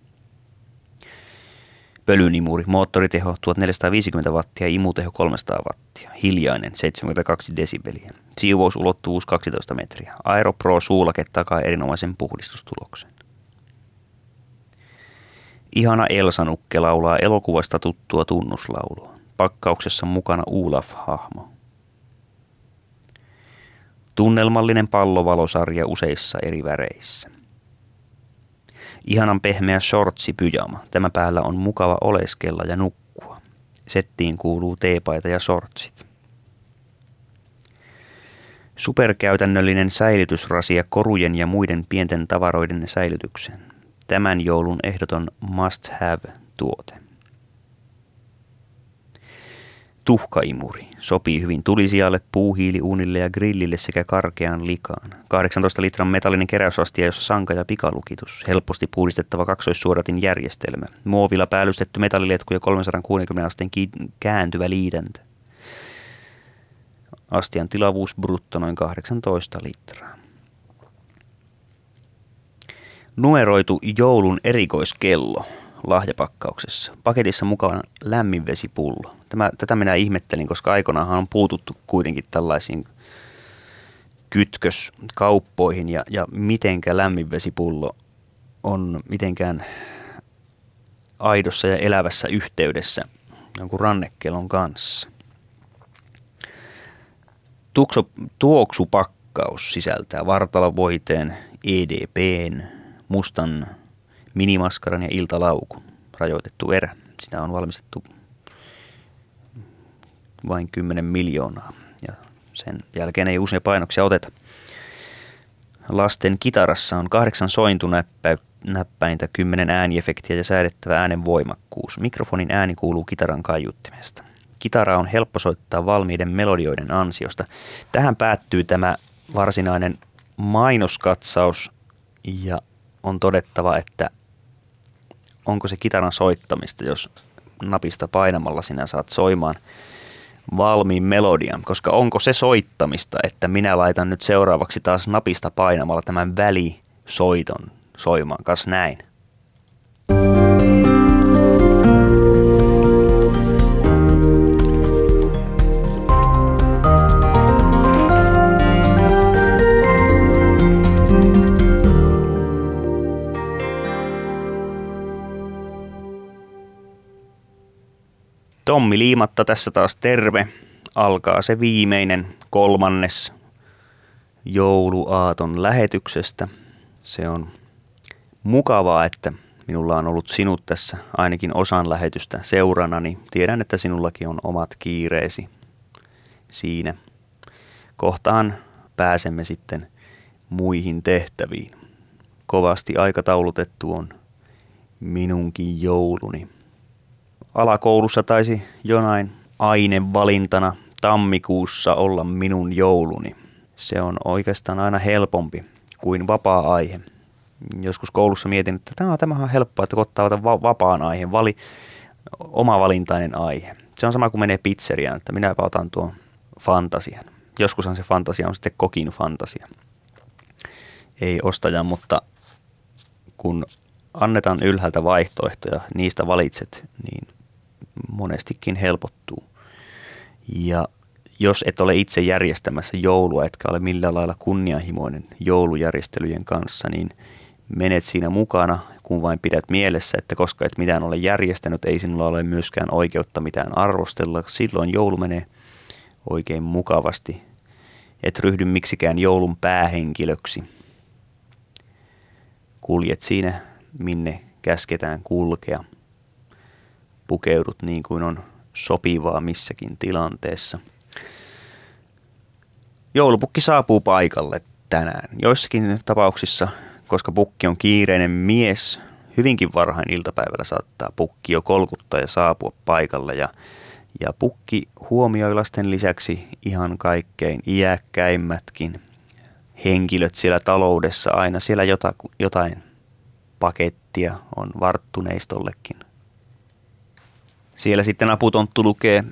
Pölynimuri, moottoriteho 1450 wattia, imuteho 300 wattia, hiljainen 72 desibeliä, siivousulottuvuus 12 metriä. Aeropro suulake takaa erinomaisen puhdistustuloksen. Ihana Elsa-nukke laulaa elokuvasta tuttua tunnuslaulua pakkauksessa mukana Olaf-hahmo. Tunnelmallinen pallovalosarja useissa eri väreissä. Ihanan pehmeä shortsi pyjama. Tämä päällä on mukava oleskella ja nukkua. Settiin kuuluu teepaita ja shortsit. Superkäytännöllinen säilytysrasia korujen ja muiden pienten tavaroiden säilytykseen. Tämän joulun ehdoton must have tuote. Tuhkaimuri sopii hyvin tulisijalle, puuhiiliuunille ja grillille sekä karkeaan likaan. 18 litran metallinen keräysastia, jossa sanka ja pikalukitus. Helposti puhdistettava kaksoissuodatin järjestelmä. Muovilla päällystetty metalliletku ja 360 asteen kääntyvä liidäntä. Astian tilavuus brutto noin 18 litraa. Numeroitu joulun erikoiskello lahjapakkauksessa. Paketissa mukana lämminvesipullo. Tämä, tätä minä ihmettelin, koska aikoinaanhan on puututtu kuitenkin tällaisiin kytköskauppoihin ja, ja mitenkä lämminvesipullo on mitenkään aidossa ja elävässä yhteydessä jonkun rannekelon kanssa. Tukso, tuoksupakkaus sisältää vartalovoiteen, EDPn, mustan minimaskaran ja iltalaukun rajoitettu erä. Sitä on valmistettu vain 10 miljoonaa ja sen jälkeen ei uusia painoksia oteta. Lasten kitarassa on kahdeksan sointunäppäintä, kymmenen ääniefektiä ja säädettävä äänen voimakkuus. Mikrofonin ääni kuuluu kitaran kaiuttimesta. Kitara on helppo soittaa valmiiden melodioiden ansiosta. Tähän päättyy tämä varsinainen mainoskatsaus ja on todettava, että onko se kitaran soittamista, jos napista painamalla sinä saat soimaan valmiin melodian, koska onko se soittamista, että minä laitan nyt seuraavaksi taas napista painamalla tämän välisoiton soimaan, kas näin. Tommi Liimatta tässä taas terve. Alkaa se viimeinen kolmannes jouluaaton lähetyksestä. Se on mukavaa, että minulla on ollut sinut tässä ainakin osan lähetystä seurana, niin tiedän, että sinullakin on omat kiireesi siinä. Kohtaan pääsemme sitten muihin tehtäviin. Kovasti aikataulutettu on minunkin jouluni. Alakoulussa taisi jonain ainevalintana tammikuussa olla minun jouluni. Se on oikeastaan aina helpompi kuin vapaa-aihe. Joskus koulussa mietin, että tämä, tämähän on helppoa, että ottaa vapaan aiheen, vali oma valintainen aihe. Se on sama kuin menee pizzeriaan, että minäpä otan tuon fantasian. Joskushan se fantasia on sitten kokin fantasia. Ei ostajan, mutta kun annetaan ylhäältä vaihtoehtoja, niistä valitset, niin monestikin helpottuu. Ja jos et ole itse järjestämässä joulua, etkä ole millään lailla kunnianhimoinen joulujärjestelyjen kanssa, niin menet siinä mukana, kun vain pidät mielessä, että koska et mitään ole järjestänyt, ei sinulla ole myöskään oikeutta mitään arvostella. Silloin joulu menee oikein mukavasti. Et ryhdy miksikään joulun päähenkilöksi. Kuljet siinä, minne käsketään kulkea. Pukeudut niin kuin on sopivaa missäkin tilanteessa. Joulupukki saapuu paikalle tänään. Joissakin tapauksissa, koska pukki on kiireinen mies, hyvinkin varhain iltapäivällä saattaa pukki jo kolkuttaa ja saapua paikalle. Ja, ja pukki huomioi lasten lisäksi ihan kaikkein iäkkäimmätkin henkilöt siellä taloudessa aina. Siellä jotain, pakettia on varttuneistollekin siellä sitten aputonttu lukee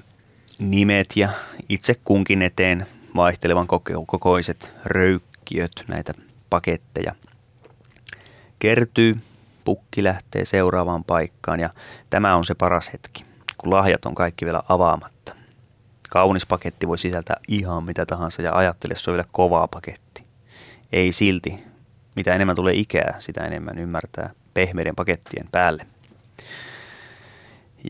nimet ja itse kunkin eteen vaihtelevan kokoiset röykkiöt, näitä paketteja. Kertyy, pukki lähtee seuraavaan paikkaan ja tämä on se paras hetki, kun lahjat on kaikki vielä avaamatta. Kaunis paketti voi sisältää ihan mitä tahansa ja ajattele, se on vielä kovaa paketti. Ei silti. Mitä enemmän tulee ikää, sitä enemmän ymmärtää pehmeiden pakettien päälle.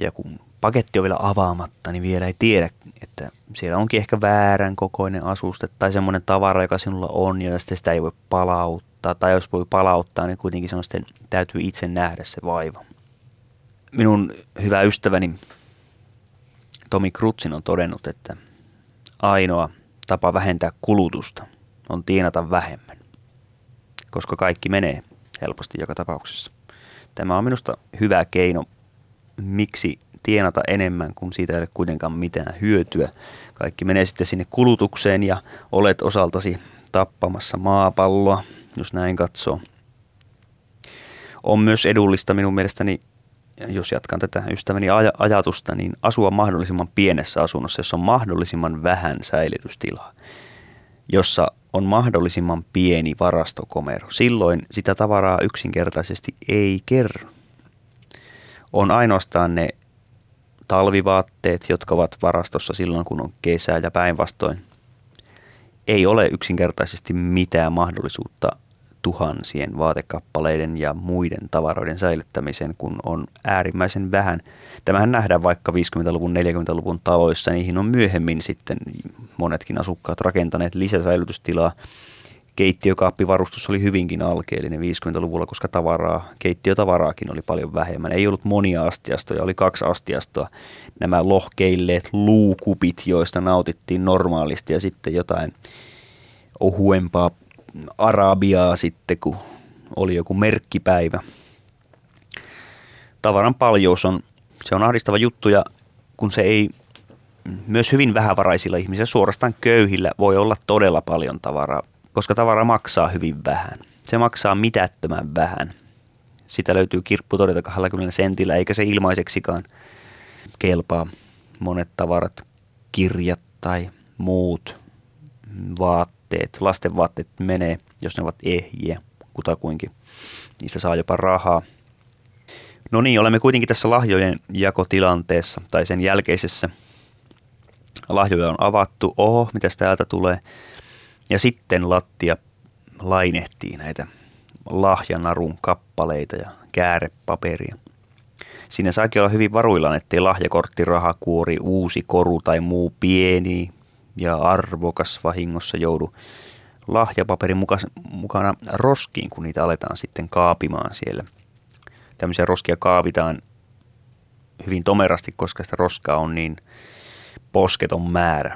Ja kun paketti on vielä avaamatta, niin vielä ei tiedä, että siellä onkin ehkä väärän kokoinen asuste tai semmoinen tavara, joka sinulla on ja sitten sitä ei voi palauttaa. Tai jos voi palauttaa, niin kuitenkin se on sitten, täytyy itse nähdä se vaiva. Minun hyvä ystäväni Tomi Krutsin on todennut, että ainoa tapa vähentää kulutusta on tienata vähemmän, koska kaikki menee helposti joka tapauksessa. Tämä on minusta hyvä keino, miksi tienata enemmän, kun siitä ei ole kuitenkaan mitään hyötyä. Kaikki menee sitten sinne kulutukseen ja olet osaltasi tappamassa maapalloa, jos näin katsoo. On myös edullista minun mielestäni, jos jatkan tätä ystäväni aj- ajatusta, niin asua mahdollisimman pienessä asunnossa, jossa on mahdollisimman vähän säilytystilaa, jossa on mahdollisimman pieni varastokomero. Silloin sitä tavaraa yksinkertaisesti ei kerro. On ainoastaan ne talvivaatteet, jotka ovat varastossa silloin, kun on kesä ja päinvastoin. Ei ole yksinkertaisesti mitään mahdollisuutta tuhansien vaatekappaleiden ja muiden tavaroiden säilyttämiseen, kun on äärimmäisen vähän. Tämähän nähdään vaikka 50-luvun, 40-luvun taloissa. Niihin on myöhemmin sitten monetkin asukkaat rakentaneet lisäsäilytystilaa keittiökaappivarustus oli hyvinkin alkeellinen 50-luvulla, koska tavaraa, keittiötavaraakin oli paljon vähemmän. Ei ollut monia astiastoja, oli kaksi astiastoa. Nämä lohkeilleet luukupit, joista nautittiin normaalisti ja sitten jotain ohuempaa arabiaa sitten, kun oli joku merkkipäivä. Tavaran paljous on, se on ahdistava juttu ja kun se ei myös hyvin vähävaraisilla ihmisillä, suorastaan köyhillä, voi olla todella paljon tavaraa koska tavara maksaa hyvin vähän. Se maksaa mitättömän vähän. Sitä löytyy kirppu todeta 20 sentillä, eikä se ilmaiseksikaan kelpaa. Monet tavarat, kirjat tai muut vaatteet, lasten vaatteet menee, jos ne ovat ehjiä kutakuinkin. Niistä saa jopa rahaa. No niin, olemme kuitenkin tässä lahjojen jakotilanteessa tai sen jälkeisessä. Lahjoja on avattu. Oho, mitä täältä tulee? Ja sitten lattia lainehtii näitä lahjanarun kappaleita ja käärepaperia. Siinä saakin olla hyvin varuillaan, ettei lahjakortti, rahakuori, uusi koru tai muu pieni ja arvokas vahingossa joudu lahjapaperin mukana roskiin, kun niitä aletaan sitten kaapimaan siellä. Tämmöisiä roskia kaavitaan hyvin tomerasti, koska sitä roskaa on niin posketon määrä.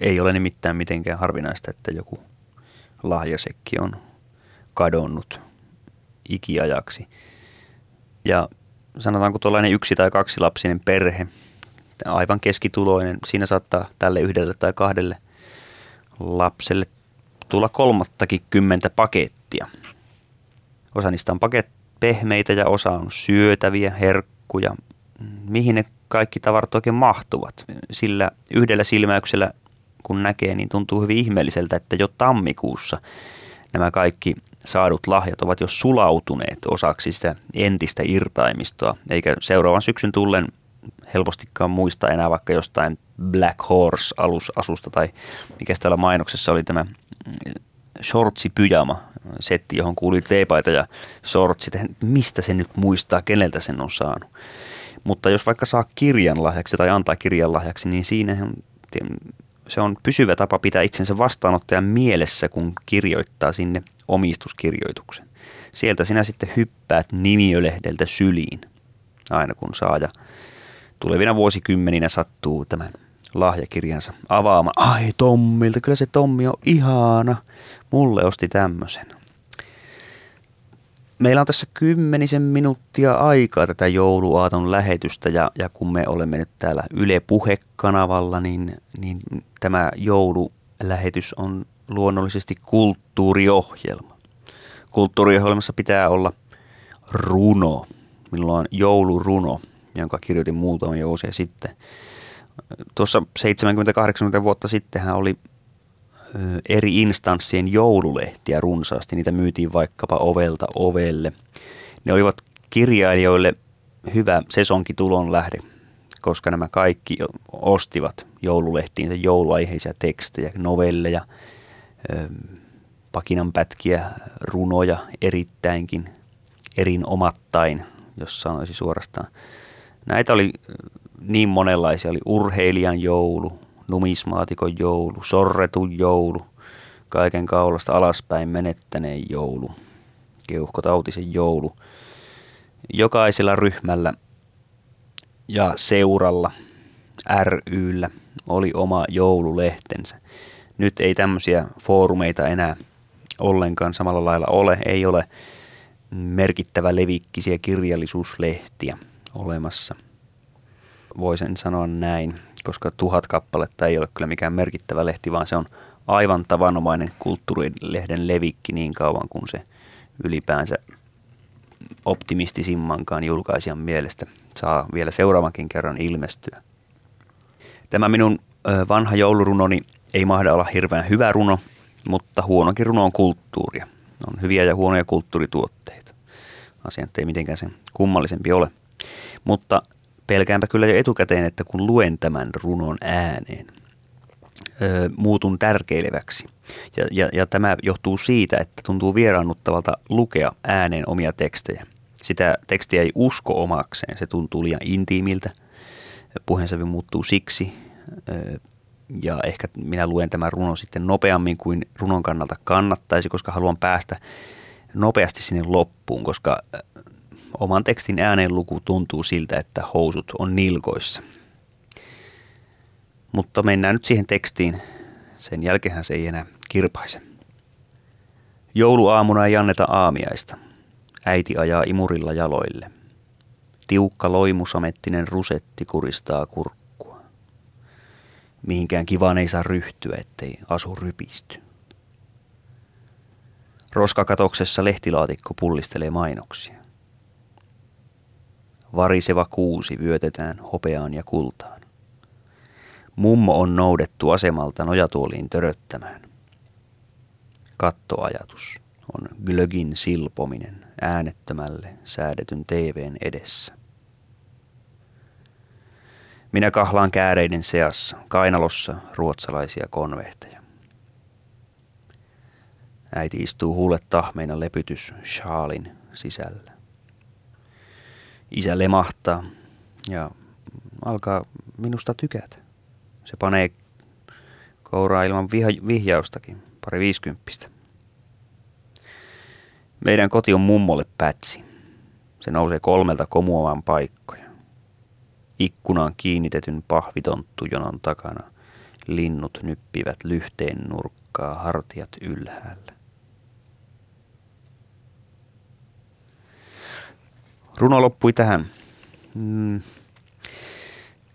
Ei ole nimittäin mitenkään harvinaista, että joku lahjasekki on kadonnut ikiajaksi. Ja sanotaanko tuollainen yksi tai kaksi lapsinen perhe, aivan keskituloinen, siinä saattaa tälle yhdelle tai kahdelle lapselle tulla kolmattakin kymmentä pakettia. Osa niistä on paket, pehmeitä ja osa on syötäviä, herkkuja. Mihin ne kaikki tavarat oikein mahtuvat? Sillä yhdellä silmäyksellä kun näkee, niin tuntuu hyvin ihmeelliseltä, että jo tammikuussa nämä kaikki saadut lahjat ovat jo sulautuneet osaksi sitä entistä irtaimistoa, eikä seuraavan syksyn tullen helpostikaan muista enää vaikka jostain Black Horse alusasusta tai mikä täällä mainoksessa oli tämä shortsi pyjama setti, johon kuului teepaita ja shortsit. Mistä se nyt muistaa, keneltä sen on saanut. Mutta jos vaikka saa kirjan lahjaksi tai antaa kirjan lahjaksi, niin siinä se on pysyvä tapa pitää itsensä vastaanottajan mielessä, kun kirjoittaa sinne omistuskirjoituksen. Sieltä sinä sitten hyppäät nimiölehdeltä syliin, aina kun saa. Ja tulevina vuosikymmeninä sattuu tämän lahjakirjansa avaamaan. Ai Tommilta, kyllä se Tommi on ihana. Mulle osti tämmöisen. Meillä on tässä kymmenisen minuuttia aikaa tätä jouluaaton lähetystä ja, ja kun me olemme nyt täällä Yle Puhe-kanavalla, niin, niin tämä joululähetys on luonnollisesti kulttuuriohjelma. Kulttuuriohjelmassa pitää olla runo. Minulla on jouluruno, jonka kirjoitin muutama vuosia sitten. Tuossa 70-80 vuotta sittenhän oli eri instanssien joululehtiä runsaasti. Niitä myytiin vaikkapa ovelta ovelle. Ne olivat kirjailijoille hyvä sesonkitulon lähde, koska nämä kaikki ostivat joululehtiinsä jouluaiheisia tekstejä, novelleja, pakinanpätkiä, runoja erittäinkin erinomattain, jos sanoisi suorastaan. Näitä oli niin monenlaisia, oli urheilijan joulu, numismaatikon joulu, sorretun joulu, kaiken kaulasta alaspäin menettäneen joulu, keuhkotautisen joulu. Jokaisella ryhmällä ja seuralla, ryllä, oli oma joululehtensä. Nyt ei tämmöisiä foorumeita enää ollenkaan samalla lailla ole. Ei ole merkittävä levikkisiä kirjallisuuslehtiä olemassa. Voisin sanoa näin koska tuhat kappaletta ei ole kyllä mikään merkittävä lehti, vaan se on aivan tavanomainen kulttuurilehden levikki niin kauan kuin se ylipäänsä optimistisimmankaan julkaisijan mielestä saa vielä seuraavankin kerran ilmestyä. Tämä minun vanha joulurunoni ei mahda olla hirveän hyvä runo, mutta huonokin runo on kulttuuria. On hyviä ja huonoja kulttuurituotteita. Asiat ei mitenkään sen kummallisempi ole. Mutta pelkäänpä kyllä jo etukäteen, että kun luen tämän runon ääneen, öö, muutun tärkeileväksi. Ja, ja, ja tämä johtuu siitä, että tuntuu vieraannuttavalta lukea ääneen omia tekstejä. Sitä tekstiä ei usko omakseen, se tuntuu liian intiimiltä. Puheensävy muuttuu siksi, öö, ja ehkä minä luen tämän runon sitten nopeammin kuin runon kannalta kannattaisi, koska haluan päästä nopeasti sinne loppuun, koska oman tekstin äänenluku tuntuu siltä, että housut on nilkoissa. Mutta mennään nyt siihen tekstiin. Sen jälkeen se ei enää kirpaise. Jouluaamuna ei anneta aamiaista. Äiti ajaa imurilla jaloille. Tiukka loimusamettinen rusetti kuristaa kurkkua. Mihinkään kivaan ei saa ryhtyä, ettei asu rypisty. Roskakatoksessa lehtilaatikko pullistelee mainoksia. Variseva kuusi vyötetään hopeaan ja kultaan. Mummo on noudettu asemalta nojatuoliin töröttämään. Kattoajatus on glögin silpominen äänettömälle säädetyn TVn edessä. Minä kahlaan kääreiden seassa, kainalossa ruotsalaisia konvehteja. Äiti istuu huulet tahmeina lepytys shaalin sisällä. Isä lemahtaa ja alkaa minusta tykätä. Se panee kouraa ilman vih- vihjaustakin, pari viisikymppistä. Meidän koti on mummolle pätsi. Se nousee kolmelta komuavan paikkoja. Ikkunaan kiinnitetyn pahvitonttujonon takana linnut nyppivät lyhteen taakkaa hartiat ylhäällä. Runo loppui tähän. Mm.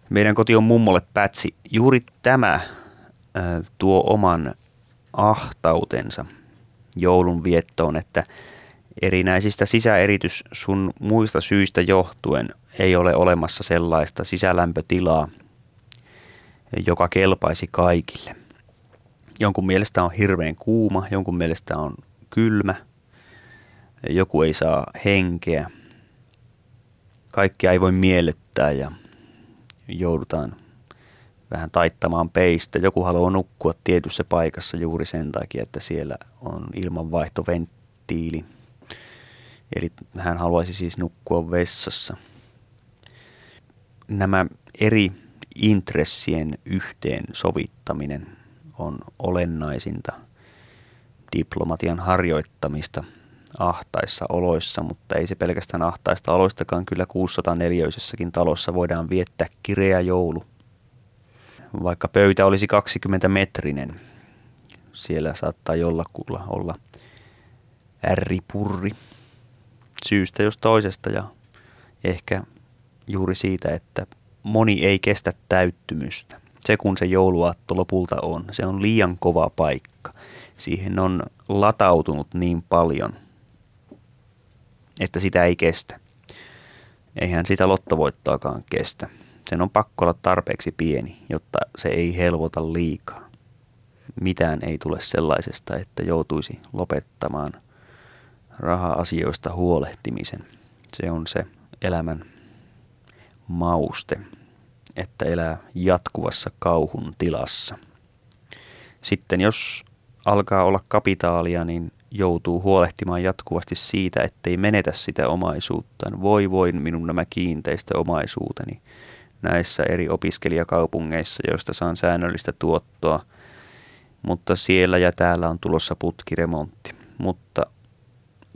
Meidän koti on mummolle pätsi. Juuri tämä äh, tuo oman ahtautensa joulun viettoon, että erinäisistä sisäeritys sun muista syistä johtuen ei ole olemassa sellaista sisälämpötilaa, joka kelpaisi kaikille. Jonkun mielestä on hirveän kuuma, jonkun mielestä on kylmä, joku ei saa henkeä, kaikkia ei voi miellyttää ja joudutaan vähän taittamaan peistä. Joku haluaa nukkua tietyssä paikassa juuri sen takia, että siellä on ilmanvaihtoventtiili. Eli hän haluaisi siis nukkua vessassa. Nämä eri intressien yhteen sovittaminen on olennaisinta diplomatian harjoittamista ahtaissa oloissa, mutta ei se pelkästään ahtaista oloistakaan. Kyllä 604 talossa voidaan viettää kireä joulu. Vaikka pöytä olisi 20 metrinen, siellä saattaa jollakulla olla ärripurri syystä jos toisesta ja ehkä juuri siitä, että moni ei kestä täyttymystä. Se kun se jouluaatto lopulta on, se on liian kova paikka. Siihen on latautunut niin paljon, että sitä ei kestä. Eihän sitä lottovoittaakaan kestä. Sen on pakko olla tarpeeksi pieni, jotta se ei helvota liikaa. Mitään ei tule sellaisesta, että joutuisi lopettamaan raha-asioista huolehtimisen. Se on se elämän mauste, että elää jatkuvassa kauhun tilassa. Sitten jos alkaa olla kapitaalia, niin joutuu huolehtimaan jatkuvasti siitä, ettei menetä sitä omaisuuttaan. Voi voin minun nämä kiinteistöomaisuuteni näissä eri opiskelijakaupungeissa, joista saan säännöllistä tuottoa, mutta siellä ja täällä on tulossa putkiremontti. Mutta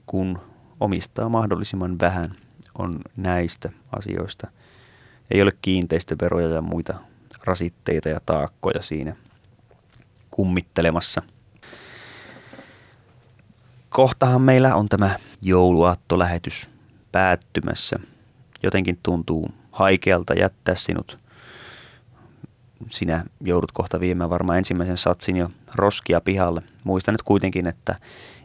kun omistaa mahdollisimman vähän, on näistä asioista – ei ole kiinteistöveroja ja muita rasitteita ja taakkoja siinä kummittelemassa. Kohtahan meillä on tämä jouluaattolähetys päättymässä. Jotenkin tuntuu haikealta jättää sinut. Sinä joudut kohta viemään varmaan ensimmäisen satsin jo roskia pihalle. Muista nyt kuitenkin, että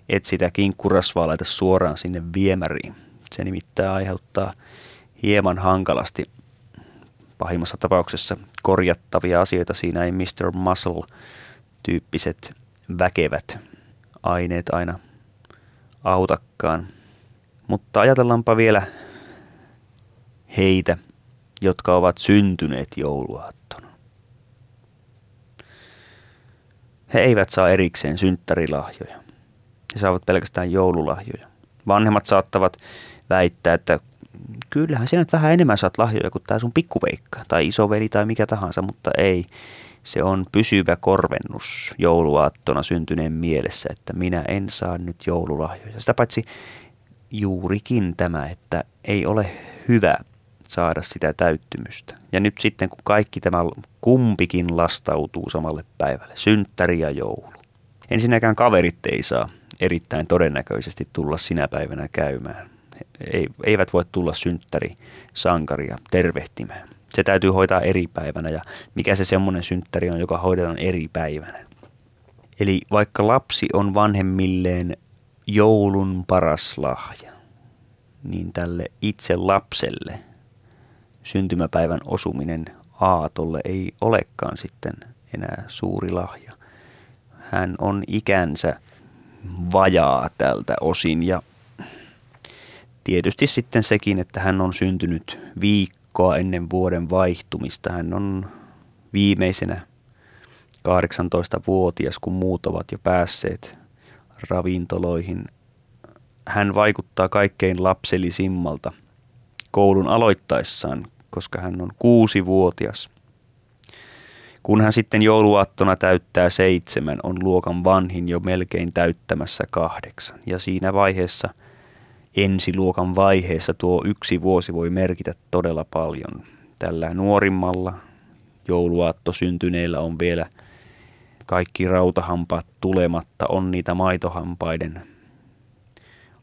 et sitä kinkkurasvaa laita suoraan sinne viemäriin. Se nimittäin aiheuttaa hieman hankalasti pahimmassa tapauksessa korjattavia asioita. Siinä ei Mr. Muscle-tyyppiset väkevät aineet aina autakaan. Mutta ajatellaanpa vielä heitä, jotka ovat syntyneet jouluaattona. He eivät saa erikseen synttärilahjoja. He saavat pelkästään joululahjoja. Vanhemmat saattavat väittää, että kyllähän sinä nyt vähän enemmän saat lahjoja kuin tämä sun pikkuveikka tai isoveli tai mikä tahansa, mutta ei. Se on pysyvä korvennus jouluaattona syntyneen mielessä, että minä en saa nyt joululahjoja. Sitä paitsi juurikin tämä, että ei ole hyvä saada sitä täyttymystä. Ja nyt sitten kun kaikki tämä kumpikin lastautuu samalle päivälle, synttäri ja joulu. Ensinnäkään kaverit ei saa erittäin todennäköisesti tulla sinä päivänä käymään ei, eivät voi tulla synttäri sankaria tervehtimään. Se täytyy hoitaa eri päivänä ja mikä se semmoinen synttäri on, joka hoidetaan eri päivänä. Eli vaikka lapsi on vanhemmilleen joulun paras lahja, niin tälle itse lapselle syntymäpäivän osuminen aatolle ei olekaan sitten enää suuri lahja. Hän on ikänsä vajaa tältä osin ja tietysti sitten sekin, että hän on syntynyt viikkoa ennen vuoden vaihtumista. Hän on viimeisenä 18-vuotias, kun muut ovat jo päässeet ravintoloihin. Hän vaikuttaa kaikkein lapsellisimmalta koulun aloittaessaan, koska hän on kuusi-vuotias. Kun hän sitten jouluaattona täyttää seitsemän, on luokan vanhin jo melkein täyttämässä kahdeksan. Ja siinä vaiheessa – ensiluokan vaiheessa tuo yksi vuosi voi merkitä todella paljon. Tällä nuorimmalla jouluaatto syntyneillä on vielä kaikki rautahampaat tulematta on niitä maitohampaiden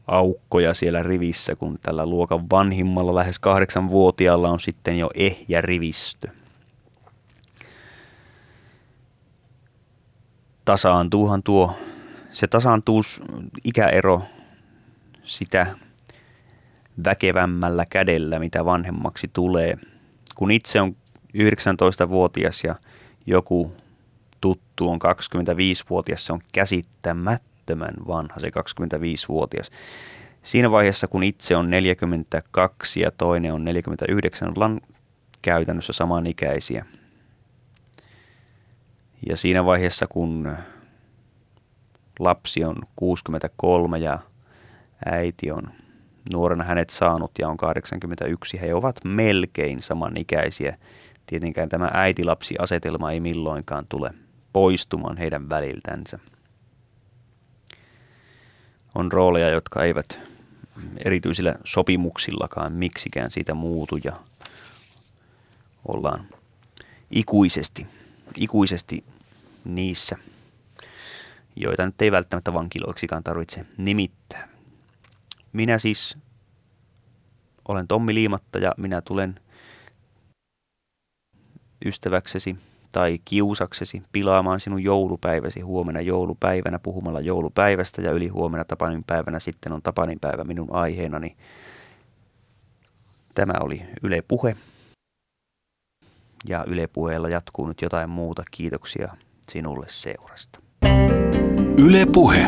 aukkoja siellä rivissä, kun tällä luokan vanhimmalla lähes kahdeksan vuotiaalla on sitten jo ehjä rivistö. Tasaantuuhan tuo, se tasaantuu ikäero sitä väkevämmällä kädellä, mitä vanhemmaksi tulee. Kun itse on 19-vuotias ja joku tuttu on 25-vuotias, se on käsittämättömän vanha se 25-vuotias. Siinä vaiheessa, kun itse on 42 ja toinen on 49, ollaan käytännössä samanikäisiä. Ja siinä vaiheessa, kun lapsi on 63 ja äiti on nuorena hänet saanut ja on 81, he ovat melkein samanikäisiä. Tietenkään tämä äitilapsi-asetelma ei milloinkaan tule poistumaan heidän väliltänsä. On rooleja, jotka eivät erityisillä sopimuksillakaan miksikään siitä muutu ja ollaan ikuisesti, ikuisesti niissä, joita nyt ei välttämättä vankiloiksikaan tarvitse nimittää. Minä siis olen Tommi Liimatta ja minä tulen ystäväksesi tai kiusaksesi pilaamaan sinun joulupäiväsi huomenna joulupäivänä puhumalla joulupäivästä ja yli huomenna Tapanin päivänä sitten on Tapanin päivä minun aiheenani. Tämä oli Yle Puhe. Ja Yle Puheella jatkuu nyt jotain muuta. Kiitoksia sinulle seurasta. Yle Puhe.